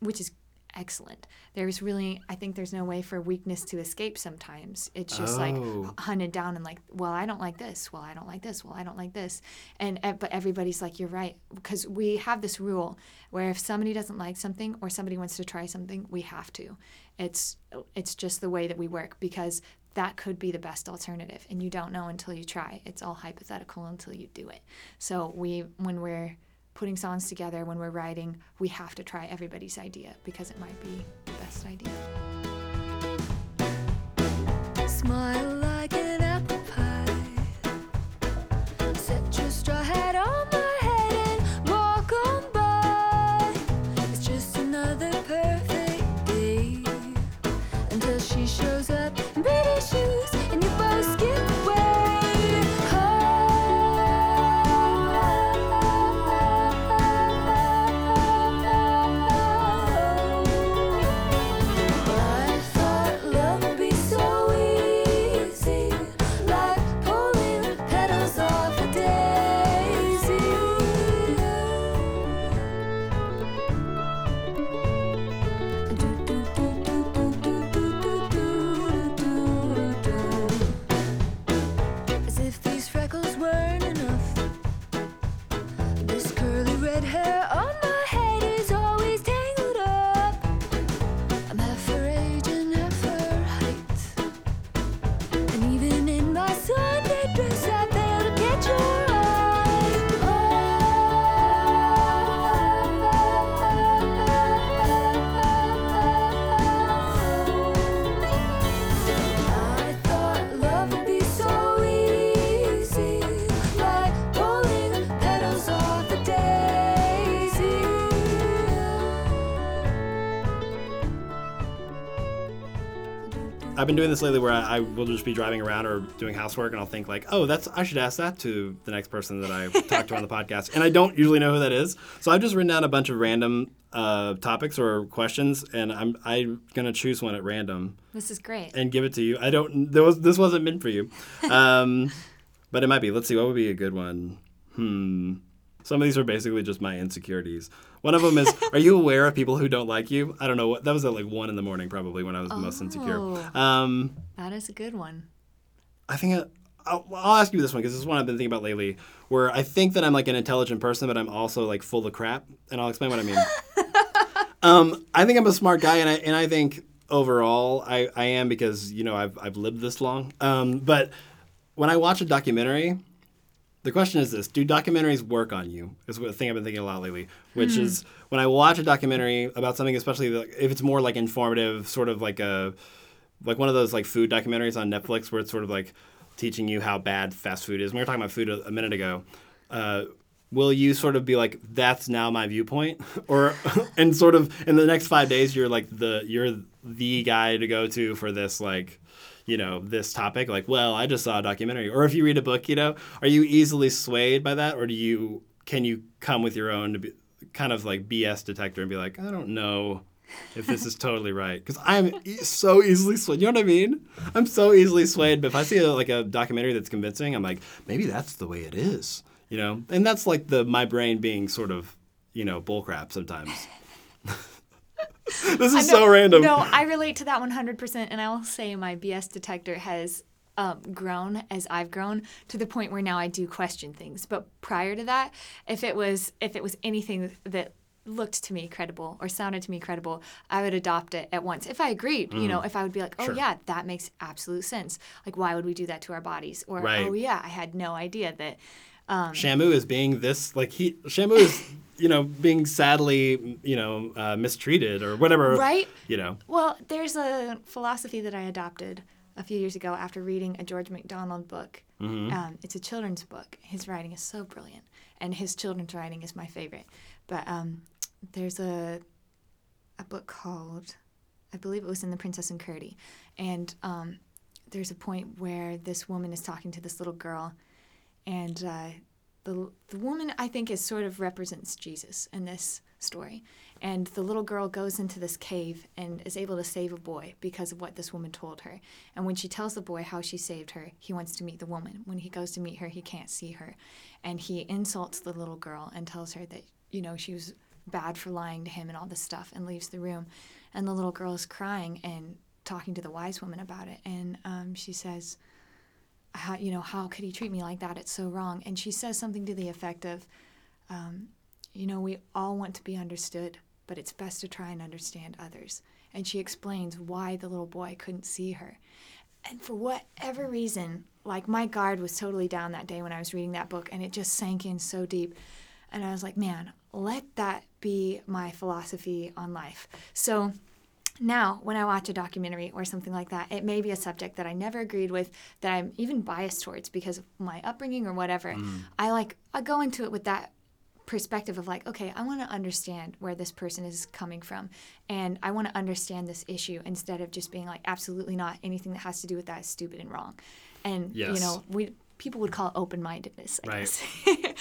which is excellent. There's really, I think there's no way for weakness to escape sometimes. It's just Oh. like hunted down and like, well, I don't like this. Well, I don't like this. Well, I don't like this. And, uh, but everybody's like, you're right. Because we have this rule where if somebody doesn't like something or somebody wants to try something, we have to. It's, it's just the way that we work because that could be the best alternative and you don't know until you try it's all hypothetical until you do it so we when we're putting songs together when we're writing we have to try everybody's idea because it might be the best idea. Smile been doing this lately where I, I will just be driving around or doing housework and I'll think like, oh, that's I should ask that to the next person that I talk to on the podcast. And I don't usually know who that is. So I've just written down a bunch of random uh, topics or questions and I'm I'm gonna choose one at random this is great and give it to you. I don't there was this wasn't meant for you. Um, but it might be. Let's see, what would be a good one? hmm. Some of these are basically just my insecurities. One of them is, are you aware of people who don't like you? I don't know. what That was at like one in the morning, probably when I was most insecure. Oh. Um, That is a good one. I think I, I'll, I'll ask you this one because this is one I've been thinking about lately. Where I think that I'm like an intelligent person, but I'm also like full of crap, and I'll explain what I mean. um, I think I'm a smart guy, and I and I think overall I, I am because you know I've I've lived this long. Um, but when I watch a documentary, the question is this: Do documentaries work on you? Is a thing I've been thinking a lot lately. Which is when I watch a documentary about something, especially if it's more like informative, sort of like a like one of those like food documentaries on Netflix where it's sort of like teaching you how bad fast food is. We were talking about food a, a minute ago. Uh, will you sort of be like, that's now my viewpoint, or and sort of in the next five days you're like the you're the guy to go to for this like you know this topic like well i just saw a documentary. Or if you read a book you know are you easily swayed by that? Or do you can you come with your own be, kind of like bs detector and be like i don't know if this is totally right. Because i'm e- so easily swayed you know what i mean? I'm so easily swayed but if i see a, like a documentary that's convincing i'm like maybe that's the way it is you know? And that's like the my brain being sort of you know bullcrap sometimes this is so random No, I relate to that 100%. And I will say my BS detector has um, grown as I've grown to the point where now I do question things. But prior to that, if it was if it was anything that looked to me credible or sounded to me credible, I would adopt it at once. If I agreed, you know, if I would be like, oh Mm. Sure. yeah, that makes absolute sense. Like, why would we do that to our bodies? Or Right. oh yeah, I had no idea that. Shamu is being this like he Shamu is you know being sadly you know uh, mistreated or whatever Right? you know Well, there's a philosophy that I adopted a few years ago after reading a George MacDonald book. Um, it's a children's book. His writing is so brilliant, and his children's writing is my favorite. But um, there's a a book called, I believe it was in The Princess and Curdie, and um, there's a point where this woman is talking to this little girl, and uh, the the woman I think is sort of represents Jesus in this story, and the little girl goes into this cave and is able to save a boy because of what this woman told her. And when she tells the boy how she saved her, he wants to meet the woman. When he goes to meet her, he can't see her, and he insults the little girl and tells her that you know she was bad for lying to him and all this stuff, and leaves the room. And the little girl is crying and talking to the wise woman about it, and um, she says how you know how could he treat me like that? It's so wrong. And she says something to the effect of um, you know we all want to be understood but it's best to try and understand others. And she explains why the little boy couldn't see her. And for whatever reason like my guard was totally down that day when i was reading that book and it just sank in so deep. And i was like man let that be my philosophy on life. So now, when I watch a documentary or something like that, it may be a subject that I never agreed with, that I'm even biased towards because of my upbringing or whatever. Mm. I like I go into it with that perspective of like, okay, I want to understand where this person is coming from, and I want to understand this issue instead of just being like, absolutely not. Anything that has to do with that is stupid and wrong. And you know, we people would call it open-mindedness. I Right. guess.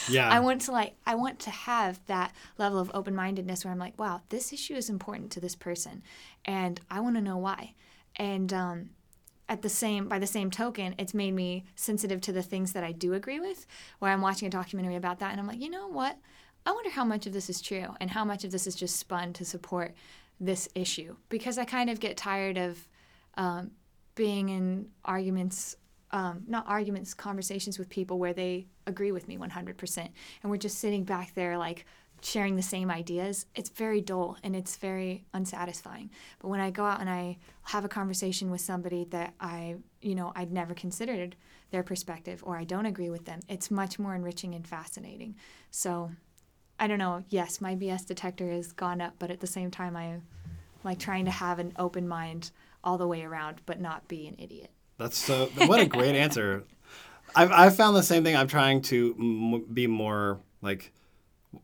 Yeah. I want to like I want to have that level of open-mindedness where I'm like, wow, this issue is important to this person, and I want to know why. And um, at the same by the same token, it's made me sensitive to the things that I do agree with. Where I'm watching a documentary about that, and I'm like, you know what? I wonder how much of this is true, and how much of this is just spun to support this issue. Because I kind of get tired of um, being in arguments um, not arguments, conversations with people where they agree with me 100%. And we're just sitting back there, like sharing the same ideas. It's very dull and it's very unsatisfying. But when I go out and I have a conversation with somebody that I, you know, I'd never considered their perspective or I don't agree with them, it's much more enriching and fascinating. So I don't know. Yes, my BS detector has gone up, but at the same time, I'm like trying to have an open mind all the way around, but not be an idiot. That's so. What a great answer. I've I've found the same thing. I'm trying to m- be more like,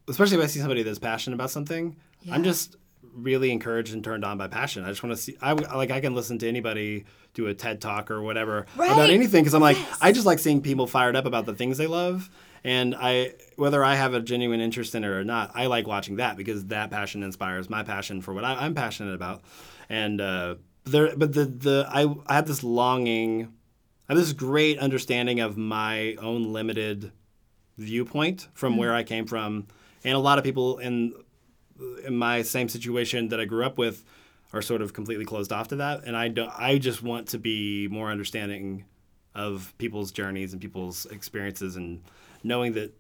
especially if I see somebody that's passionate about something. Yeah. I'm just really encouraged and turned on by passion. I just want to see. I like I can listen to anybody do a TED talk or whatever about anything because I'm like Yes. I just like seeing people fired up about the things they love. And I, whether I have a genuine interest in it or not, I like watching that because that passion inspires my passion for what I, I'm passionate about. And uh, there, but the the I, I have this longing, I have this great understanding of my own limited viewpoint from mm-hmm. where I came from, and a lot of people in in my same situation that I grew up with are sort of completely closed off to that, and I don't. I just want to be more understanding of people's journeys and people's experiences, and knowing that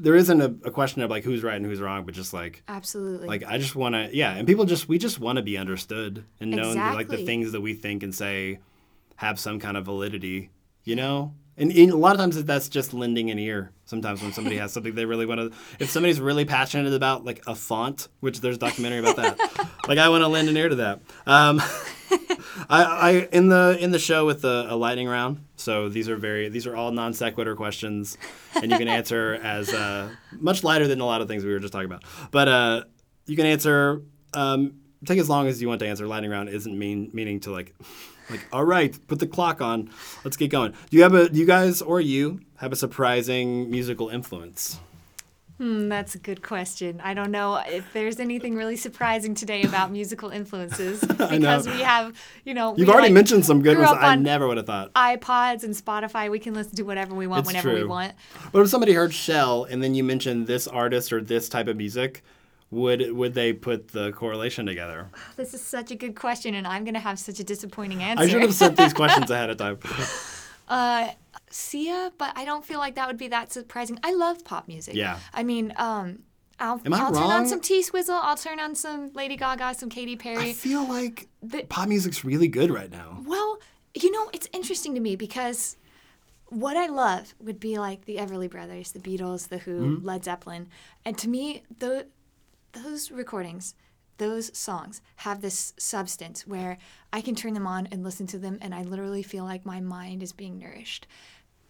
there isn't a, a question of like who's right and who's wrong, but just like Absolutely. like I just want to yeah, and people just we just want to be understood and known that like the things that we think and say have some kind of validity, you know. And, and a lot of times that's just lending an ear. Sometimes when somebody has something they really want to, if somebody's really passionate about like a font, which there's a documentary about that, like I want to lend an ear to that. Um, I, I in the in the show with the a lightning round. So these are very these are all non sequitur questions, and you can answer as uh, much lighter than a lot of things we were just talking about. But uh, you can answer um, take as long as you want to answer. Lightning round isn't mean meaning to like like all right, put the clock on, let's get going. Do you have a do you guys or you have a surprising musical influence? Hmm, that's a good question. I don't know if there's anything really surprising today about musical influences because we have, you know, You've already like, mentioned some good ones. I never would have thought. iPods and Spotify. We can listen to whatever we want It's whenever we want. What if somebody heard SHEL and then you mentioned this artist or this type of music? Would would they put the correlation together? This is such a good question, and I'm gonna have such a disappointing answer. I should have sent these questions ahead of time. Uh, Sia, but I don't feel like that would be that surprising. I love pop music. Yeah. I mean, um, I'll, Am I I'll turn on some T Swizzle. I'll turn on some Lady Gaga, some Katy Perry. I feel like The- pop music's really good right now. Well, you know, it's interesting to me because what I love would be like the Everly Brothers, the Beatles, the Who, Mm-hmm. Led Zeppelin, and to me, the, those recordings, those songs have this substance where I can turn them on and listen to them, and I literally feel like my mind is being nourished.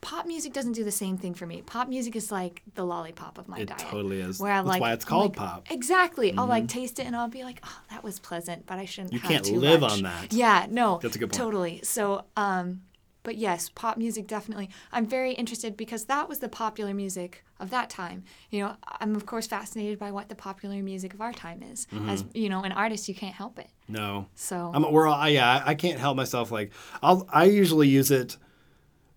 Pop music doesn't do the same thing for me. Pop music is like the lollipop of my It diet. It totally is. Where I'm That's like, why it's called like- pop. Exactly. I'll like taste it and I'll be like, oh, that was pleasant, but I shouldn't. You can't live much." on that. Yeah, no. That's a good point. Totally. So, um, but yes, pop music definitely. I'm very interested because that was the popular music of that time. You know, I'm of course fascinated by what the popular music of our time is. Mm-hmm. As you know, an artist, you can't help it. No. So I'm, we're all, yeah, I can't help myself. Like, I'll, I usually use it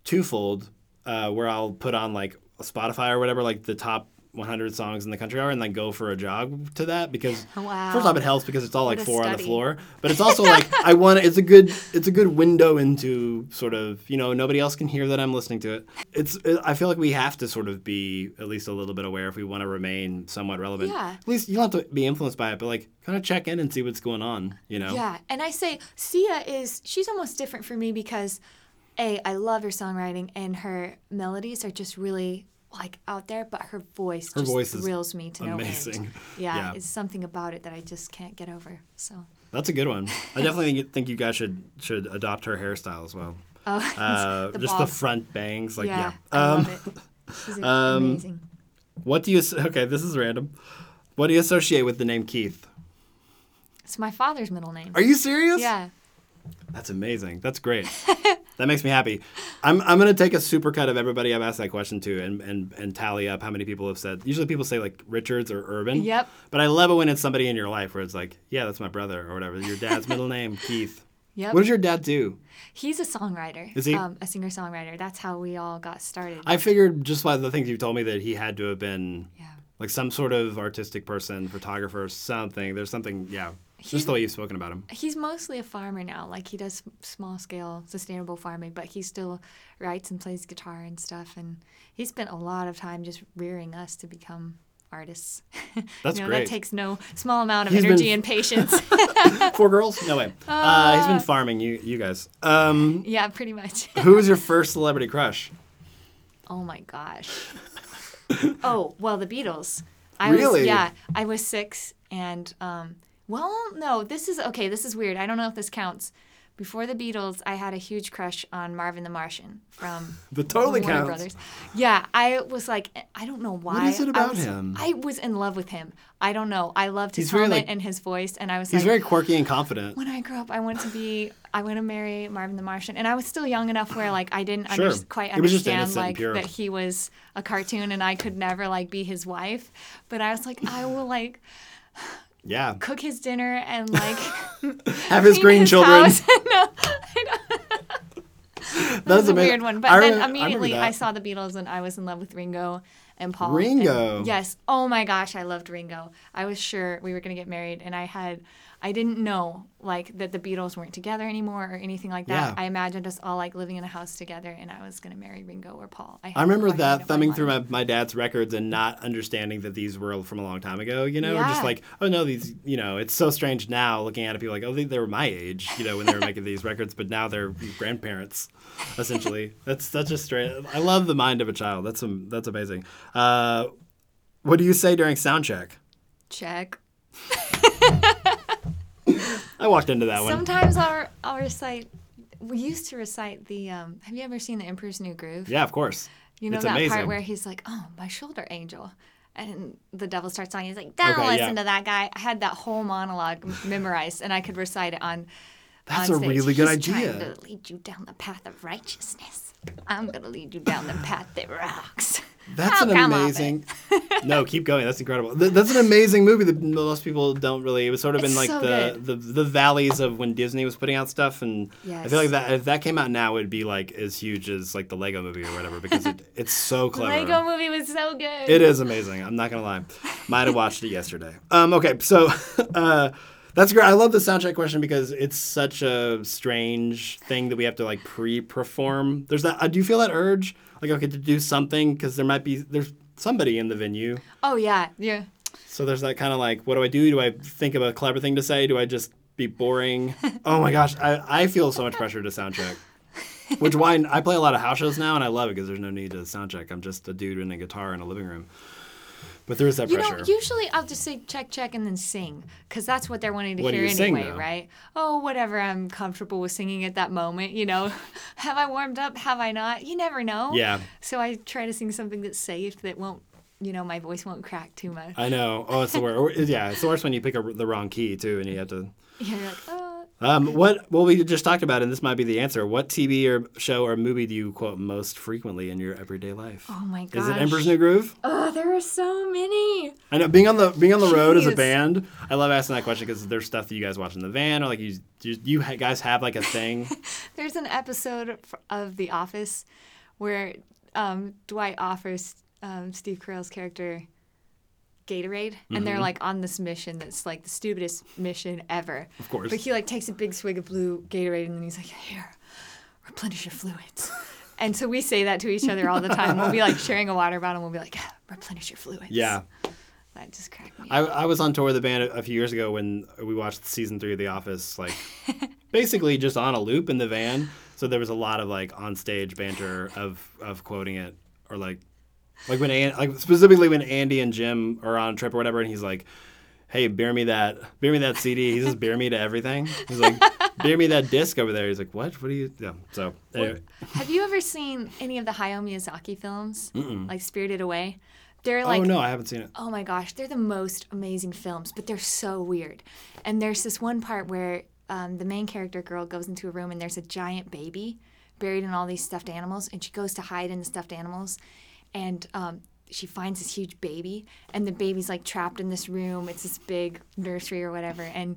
twofold, uh, where I'll put on like Spotify or whatever, like the top 100 songs in the country are, and then go for a jog to that because Wow. first off, it helps because it's all like What four on the floor, but it's also like I want it's a good it's a good window into sort of you know nobody else can hear that I'm listening to it. It's I feel like we have to sort of be at least a little bit aware if we want to remain somewhat relevant. Yeah. At least you don't have to be influenced by it, but like kind of check in and see what's going on. You know. Yeah, and I say Sia is she's almost different for me because a I love her songwriting and her melodies are just really like out there, but her voice Her just voice thrills me to no amazing. end. Yeah, Yeah. it's something about it that I just can't get over. So That's a good one. I definitely think, you guys should should adopt her hairstyle as well. oh, Uh, the just bob. the front bangs, like yeah, yeah. I Um, love it. She's um, amazing. what do you? Okay, this is random. What do you associate with the name Keith? It's my father's middle name. Are you serious? Yeah. That's amazing. That's great. that makes me happy. I'm, I'm gonna take a super cut of everybody I've asked that question to and, and and tally up how many people have said. Usually people say like Richards or Urban. Yep. But I love it when it's somebody in your life where it's like, yeah, that's my brother or whatever. Your dad's middle name, Keith. Yep. What does your dad do? He's a songwriter. Is he? Um, a singer songwriter. That's how we all got started. I figured just by the things you told me that he had to have been yeah. like some sort of artistic person, photographer, something. There's something, yeah. Just the way you've spoken about him. He's mostly a farmer now. Like he does small scale sustainable farming, but he still writes and plays guitar and stuff. And he spent a lot of time just rearing us to become artists. That's you know, great. That takes no small amount of He's been- energy and patience. Four girls? No way. Uh, he's been farming you, you guys. Um, yeah, pretty much. who was your first celebrity crush? oh my gosh. oh well, the Beatles. I Really? Was, yeah, I was six, and um, well, no, this is okay. This is weird. I don't know if this counts. Before the Beatles, I had a huge crush on Marvin the Martian from the totally Warner counts. Brothers. Yeah, I was like, I don't know why. is it I about was- him? I was in love with him. I don't know. I loved his He's helmet like- and his voice, and I was He's like, very quirky and confident. when I grew up, I want to be, I want to marry Marvin the Martian, and I was still young enough where like I didn't Sure. under- quite It was just understand like that he was a cartoon and I could never like be his wife, but I was like, I will like Yeah. cook his dinner and like Have his green his children. house. Uh, no. That's That's a weird one. But I then remem- I immediately I, saw the Beatles and I was in love with Ringo. and Paul. Ringo. And- yes. Oh my gosh, I loved Ringo. I was sure we were gonna get married, and I had, I didn't know like that the Beatles weren't together anymore or anything like that. Yeah. I imagined us all like living in a house together, and I was gonna marry Ringo or Paul. I had remember a that thumbing of through my, my dad's records and not understanding that these were from a long time ago, you know? Or just like, oh no, these, you know, it's so strange now looking at it, people like, oh, they, they were my age, you know, when they were making these records, but now they're grandparents, essentially. That's such a strange, I love the mind of a child. That's, am- that's amazing. Uh, what do you say during sound check? check. I walked into that one. Sometimes I'll, I'll recite. We used to recite the. Um, have you ever seen The Emperor's New Groove? Yeah, of course. You know It's that amazing. part where he's like, "Oh, my shoulder angel," and the devil starts singing. He's like, "Don't Okay, listen yeah. to that guy." I had that whole monologue memorized, and I could recite it on. That's on a really good He's idea. Trying to lead you down the path of righteousness. I'm gonna lead you down the path that rocks. That's Oh, an amazing. no, keep going. That's incredible. Th- That's an amazing movie that most people don't really. It was sort of in like so the, the the valleys of when Disney was putting out stuff, and I feel like that if that came out now, it'd be like as huge as like the Lego movie or whatever because it, it's so clever. The clever. Lego movie was so good. It is amazing. I'm not gonna lie. Might have watched it yesterday. Um, okay, so uh, that's great. I love the soundtrack question because it's such a strange thing that we have to like pre-perform. There's that. Uh, do you feel that urge, like okay, to do something because there might be there's somebody in the venue. Oh yeah, yeah. So there's that kind of like, what do I do? Do I think of a clever thing to say? Do I just be boring? oh my gosh, I, I feel so much pressure to sound check. Which why I play a lot of house shows now, and I love it because there's no need to sound check. I'm just a dude in a guitar in a living room. But there is that You pressure. know, usually I'll just say check, check, and then sing, because that's what they're wanting to What hear anyway, right? Oh, whatever I'm comfortable with singing at that moment. You know, have I warmed up? Have I not? You never know. Yeah. So I try to sing something that's safe, that won't, you know, my voice won't crack too much. I know. Oh, it's the worst. Yeah, it's the worst when you pick a, the wrong key too, and you have to. Yeah, you're like, oh. Um, what? Well, we just talked about, and this might be the answer. What TV or show or movie do you quote most frequently in your everyday life? Oh my god! Is it Emperor's New Groove? Oh, there are so many. I know being on the being on the road as a band. I love asking that question because there's stuff that you guys watch in the van, or like you you, you guys have like a thing. There's an episode of The Office where um, Dwight offers um, Steve Carell's character Gatorade, and Mm-hmm. they're like on this mission that's like the stupidest mission ever. Of course. But he like takes a big swig of blue Gatorade, and then he's like, "Here, replenish your fluids." and so we say that to each other all the time. We'll be like sharing a water bottle, and we'll be like, "Replenish your fluids." yeah, that just cracked me. I. I was on tour with the band a, a few years ago when we watched season three of The Office, like basically just on a loop in the van. So there was a lot of like on stage banter of of quoting it or like like when An- like specifically when Andy and Jim are on a trip or whatever, and he's like. Hey, bear me that, bear me that CD. He says, bear me to everything. He's like, bear me that disc over there. He's like, what? What are you? Yeah. So anyway, Have you ever seen any of the Hayao Miyazaki films, like Spirited Away? They're like oh no, I haven't seen it. Oh my gosh, they're the most amazing films, but they're so weird. And there's this one part where um, the main character girl goes into a room and there's a giant baby buried in all these stuffed animals, and she goes to hide in the stuffed animals, and um, she finds this huge baby, and the baby's like trapped in this room. It's this big nursery or whatever, and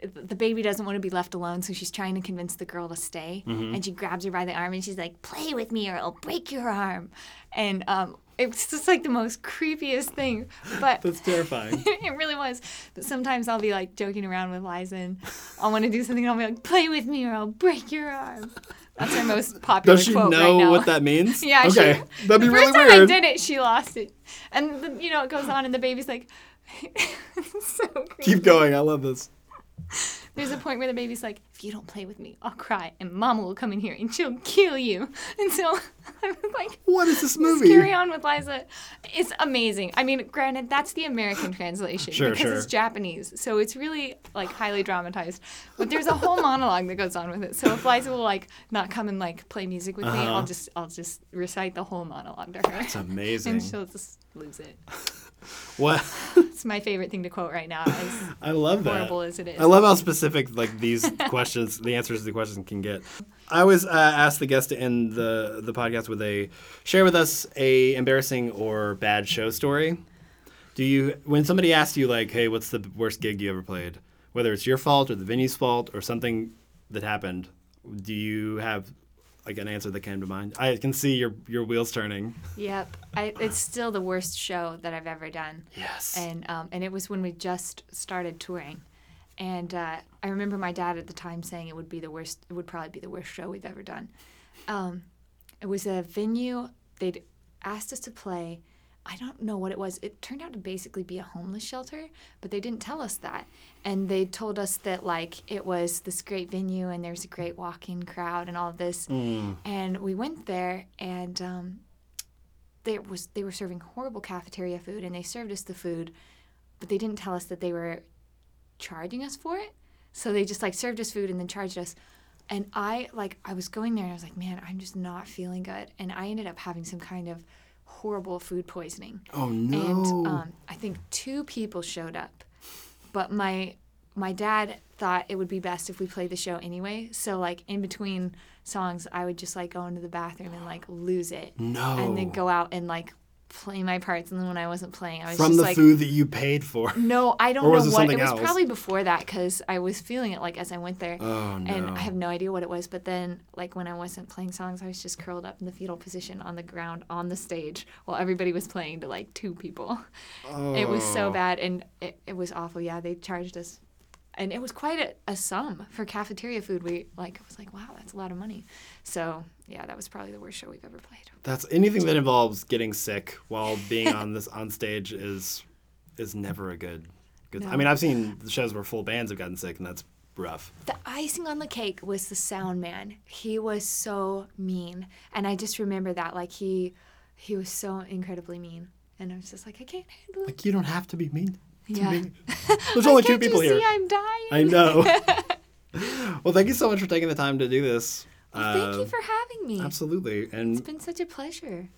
th- the baby doesn't want to be left alone, so she's trying to convince the girl to stay. And she grabs her by the arm and she's like, "Play with me, or I'll break your arm." And um, it's just like the most creepiest thing. But That's terrifying. it really was. But sometimes I'll be like joking around with Liza, and I'll want to do something. And I'll be like, "Play with me, or I'll break your arm." That's her most popular Does she quote know right now. what that means? Yeah, Okay. she, That'd be the really first time I did it, she lost it, and the, you know it goes on, and the baby's like, so creepy. Keep going. I love this. There's a point where the baby's like, if you don't play with me, I'll cry, and Mama will come in here and she'll kill you. And so I was like, What is this movie? carry on with Liza. It's amazing. I mean, granted, that's the American translation Sure, because sure. it's Japanese, so it's really like highly dramatized. But there's a whole monologue that goes on with it. So if Liza will like not come and like play music with me, Uh-huh. I'll just I'll just recite the whole monologue to her, It's amazing. and she'll just lose it. What? It's my favorite thing to quote right now, I love that. horrible as it is. I love how specific like these questions, the answers to the questions can get. I always uh, ask the guest to end the the podcast with a share with us a embarrassing or bad show story. Do you when somebody asks you like, hey, what's the worst gig you ever played? Whether it's your fault or the venue's fault or something that happened, do you have like an answer that came to mind. I can see your your wheels turning. Yep. I, it's still the worst show that I've ever done. Yes. And um, and it was when we just started touring, and uh, I remember my dad at the time saying it would be the worst. It would probably be the worst show we've ever done. Um, it was a venue they'd asked us to play. I don't know what it was. It turned out to basically be a homeless shelter, but they didn't tell us that. And they told us that like it was this great venue and there's a great walk-in crowd and all of this. And we went there and um, there was they were serving horrible cafeteria food and they served us the food, but they didn't tell us that they were charging us for it. So they just like served us food and then charged us. And I like I was going there and I was like, man, I'm just not feeling good. And I ended up having some kind of horrible food poisoning. oh no. And um, I think two people showed up, but my my dad thought it would be best if we played the show anyway. So like in between songs, I would just like go into the bathroom and like lose it, no. and then go out and like play my parts. And then when I wasn't playing, I was just from the like. food that you paid for. No, I don't know it what. It was else? probably before that because I was feeling it like as I went there. Oh no. And I have no idea what it was, but then, like when I wasn't playing songs, I was just curled up in the fetal position on the ground on the stage while everybody was playing to like two people. It was so Oh. bad, and it, it was awful. Yeah, they charged us, and it was quite a, a sum for cafeteria food. We like, I was like, wow, that's a lot of money. So yeah, that was probably the worst show we've ever played. That's anything that involves getting sick while being on this on stage is is never a good. good I mean, I've seen shows where full bands have gotten sick, and that's rough. The icing on the cake was the sound man. He was so mean, and I just remember that like he he was so incredibly mean, and I was just like, I can't handle it. Like you don't have to be mean. Yeah. There's only two people you here. See, I'm dying. I know. well, thank you so much for taking the time to do this. Well, thank Uh, you for having me. Absolutely. And it's been such a pleasure.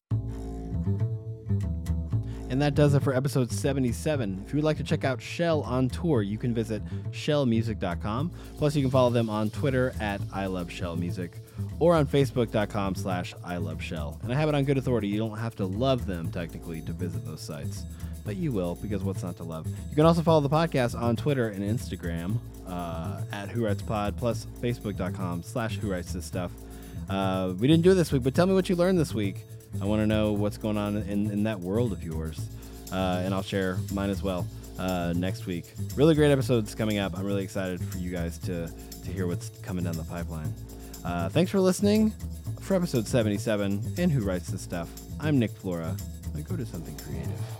and that does it for episode 77. If you would like to check out SHEL on tour, you can visit shelmusic.com. Plus, you can follow them on Twitter at I Love SHEL Music or on Facebook.com slash I Love SHEL. And I have it on good authority. You don't have to love them technically to visit those sites. But you will, because what's not to love? You can also follow the podcast on Twitter and Instagram uh, at Who Writes Pod, plus Facebook.com slash Who Writes This Stuff. Uh, we didn't do it this week, but tell me what you learned this week. I want to know what's going on in, in that world of yours. Uh, and I'll share mine as well uh, next week. Really great episodes coming up. I'm really excited for you guys to, to hear what's coming down the pipeline. Uh, thanks for listening for episode 77 and Who Writes This Stuff. I'm Nick Flora. I go to something creative.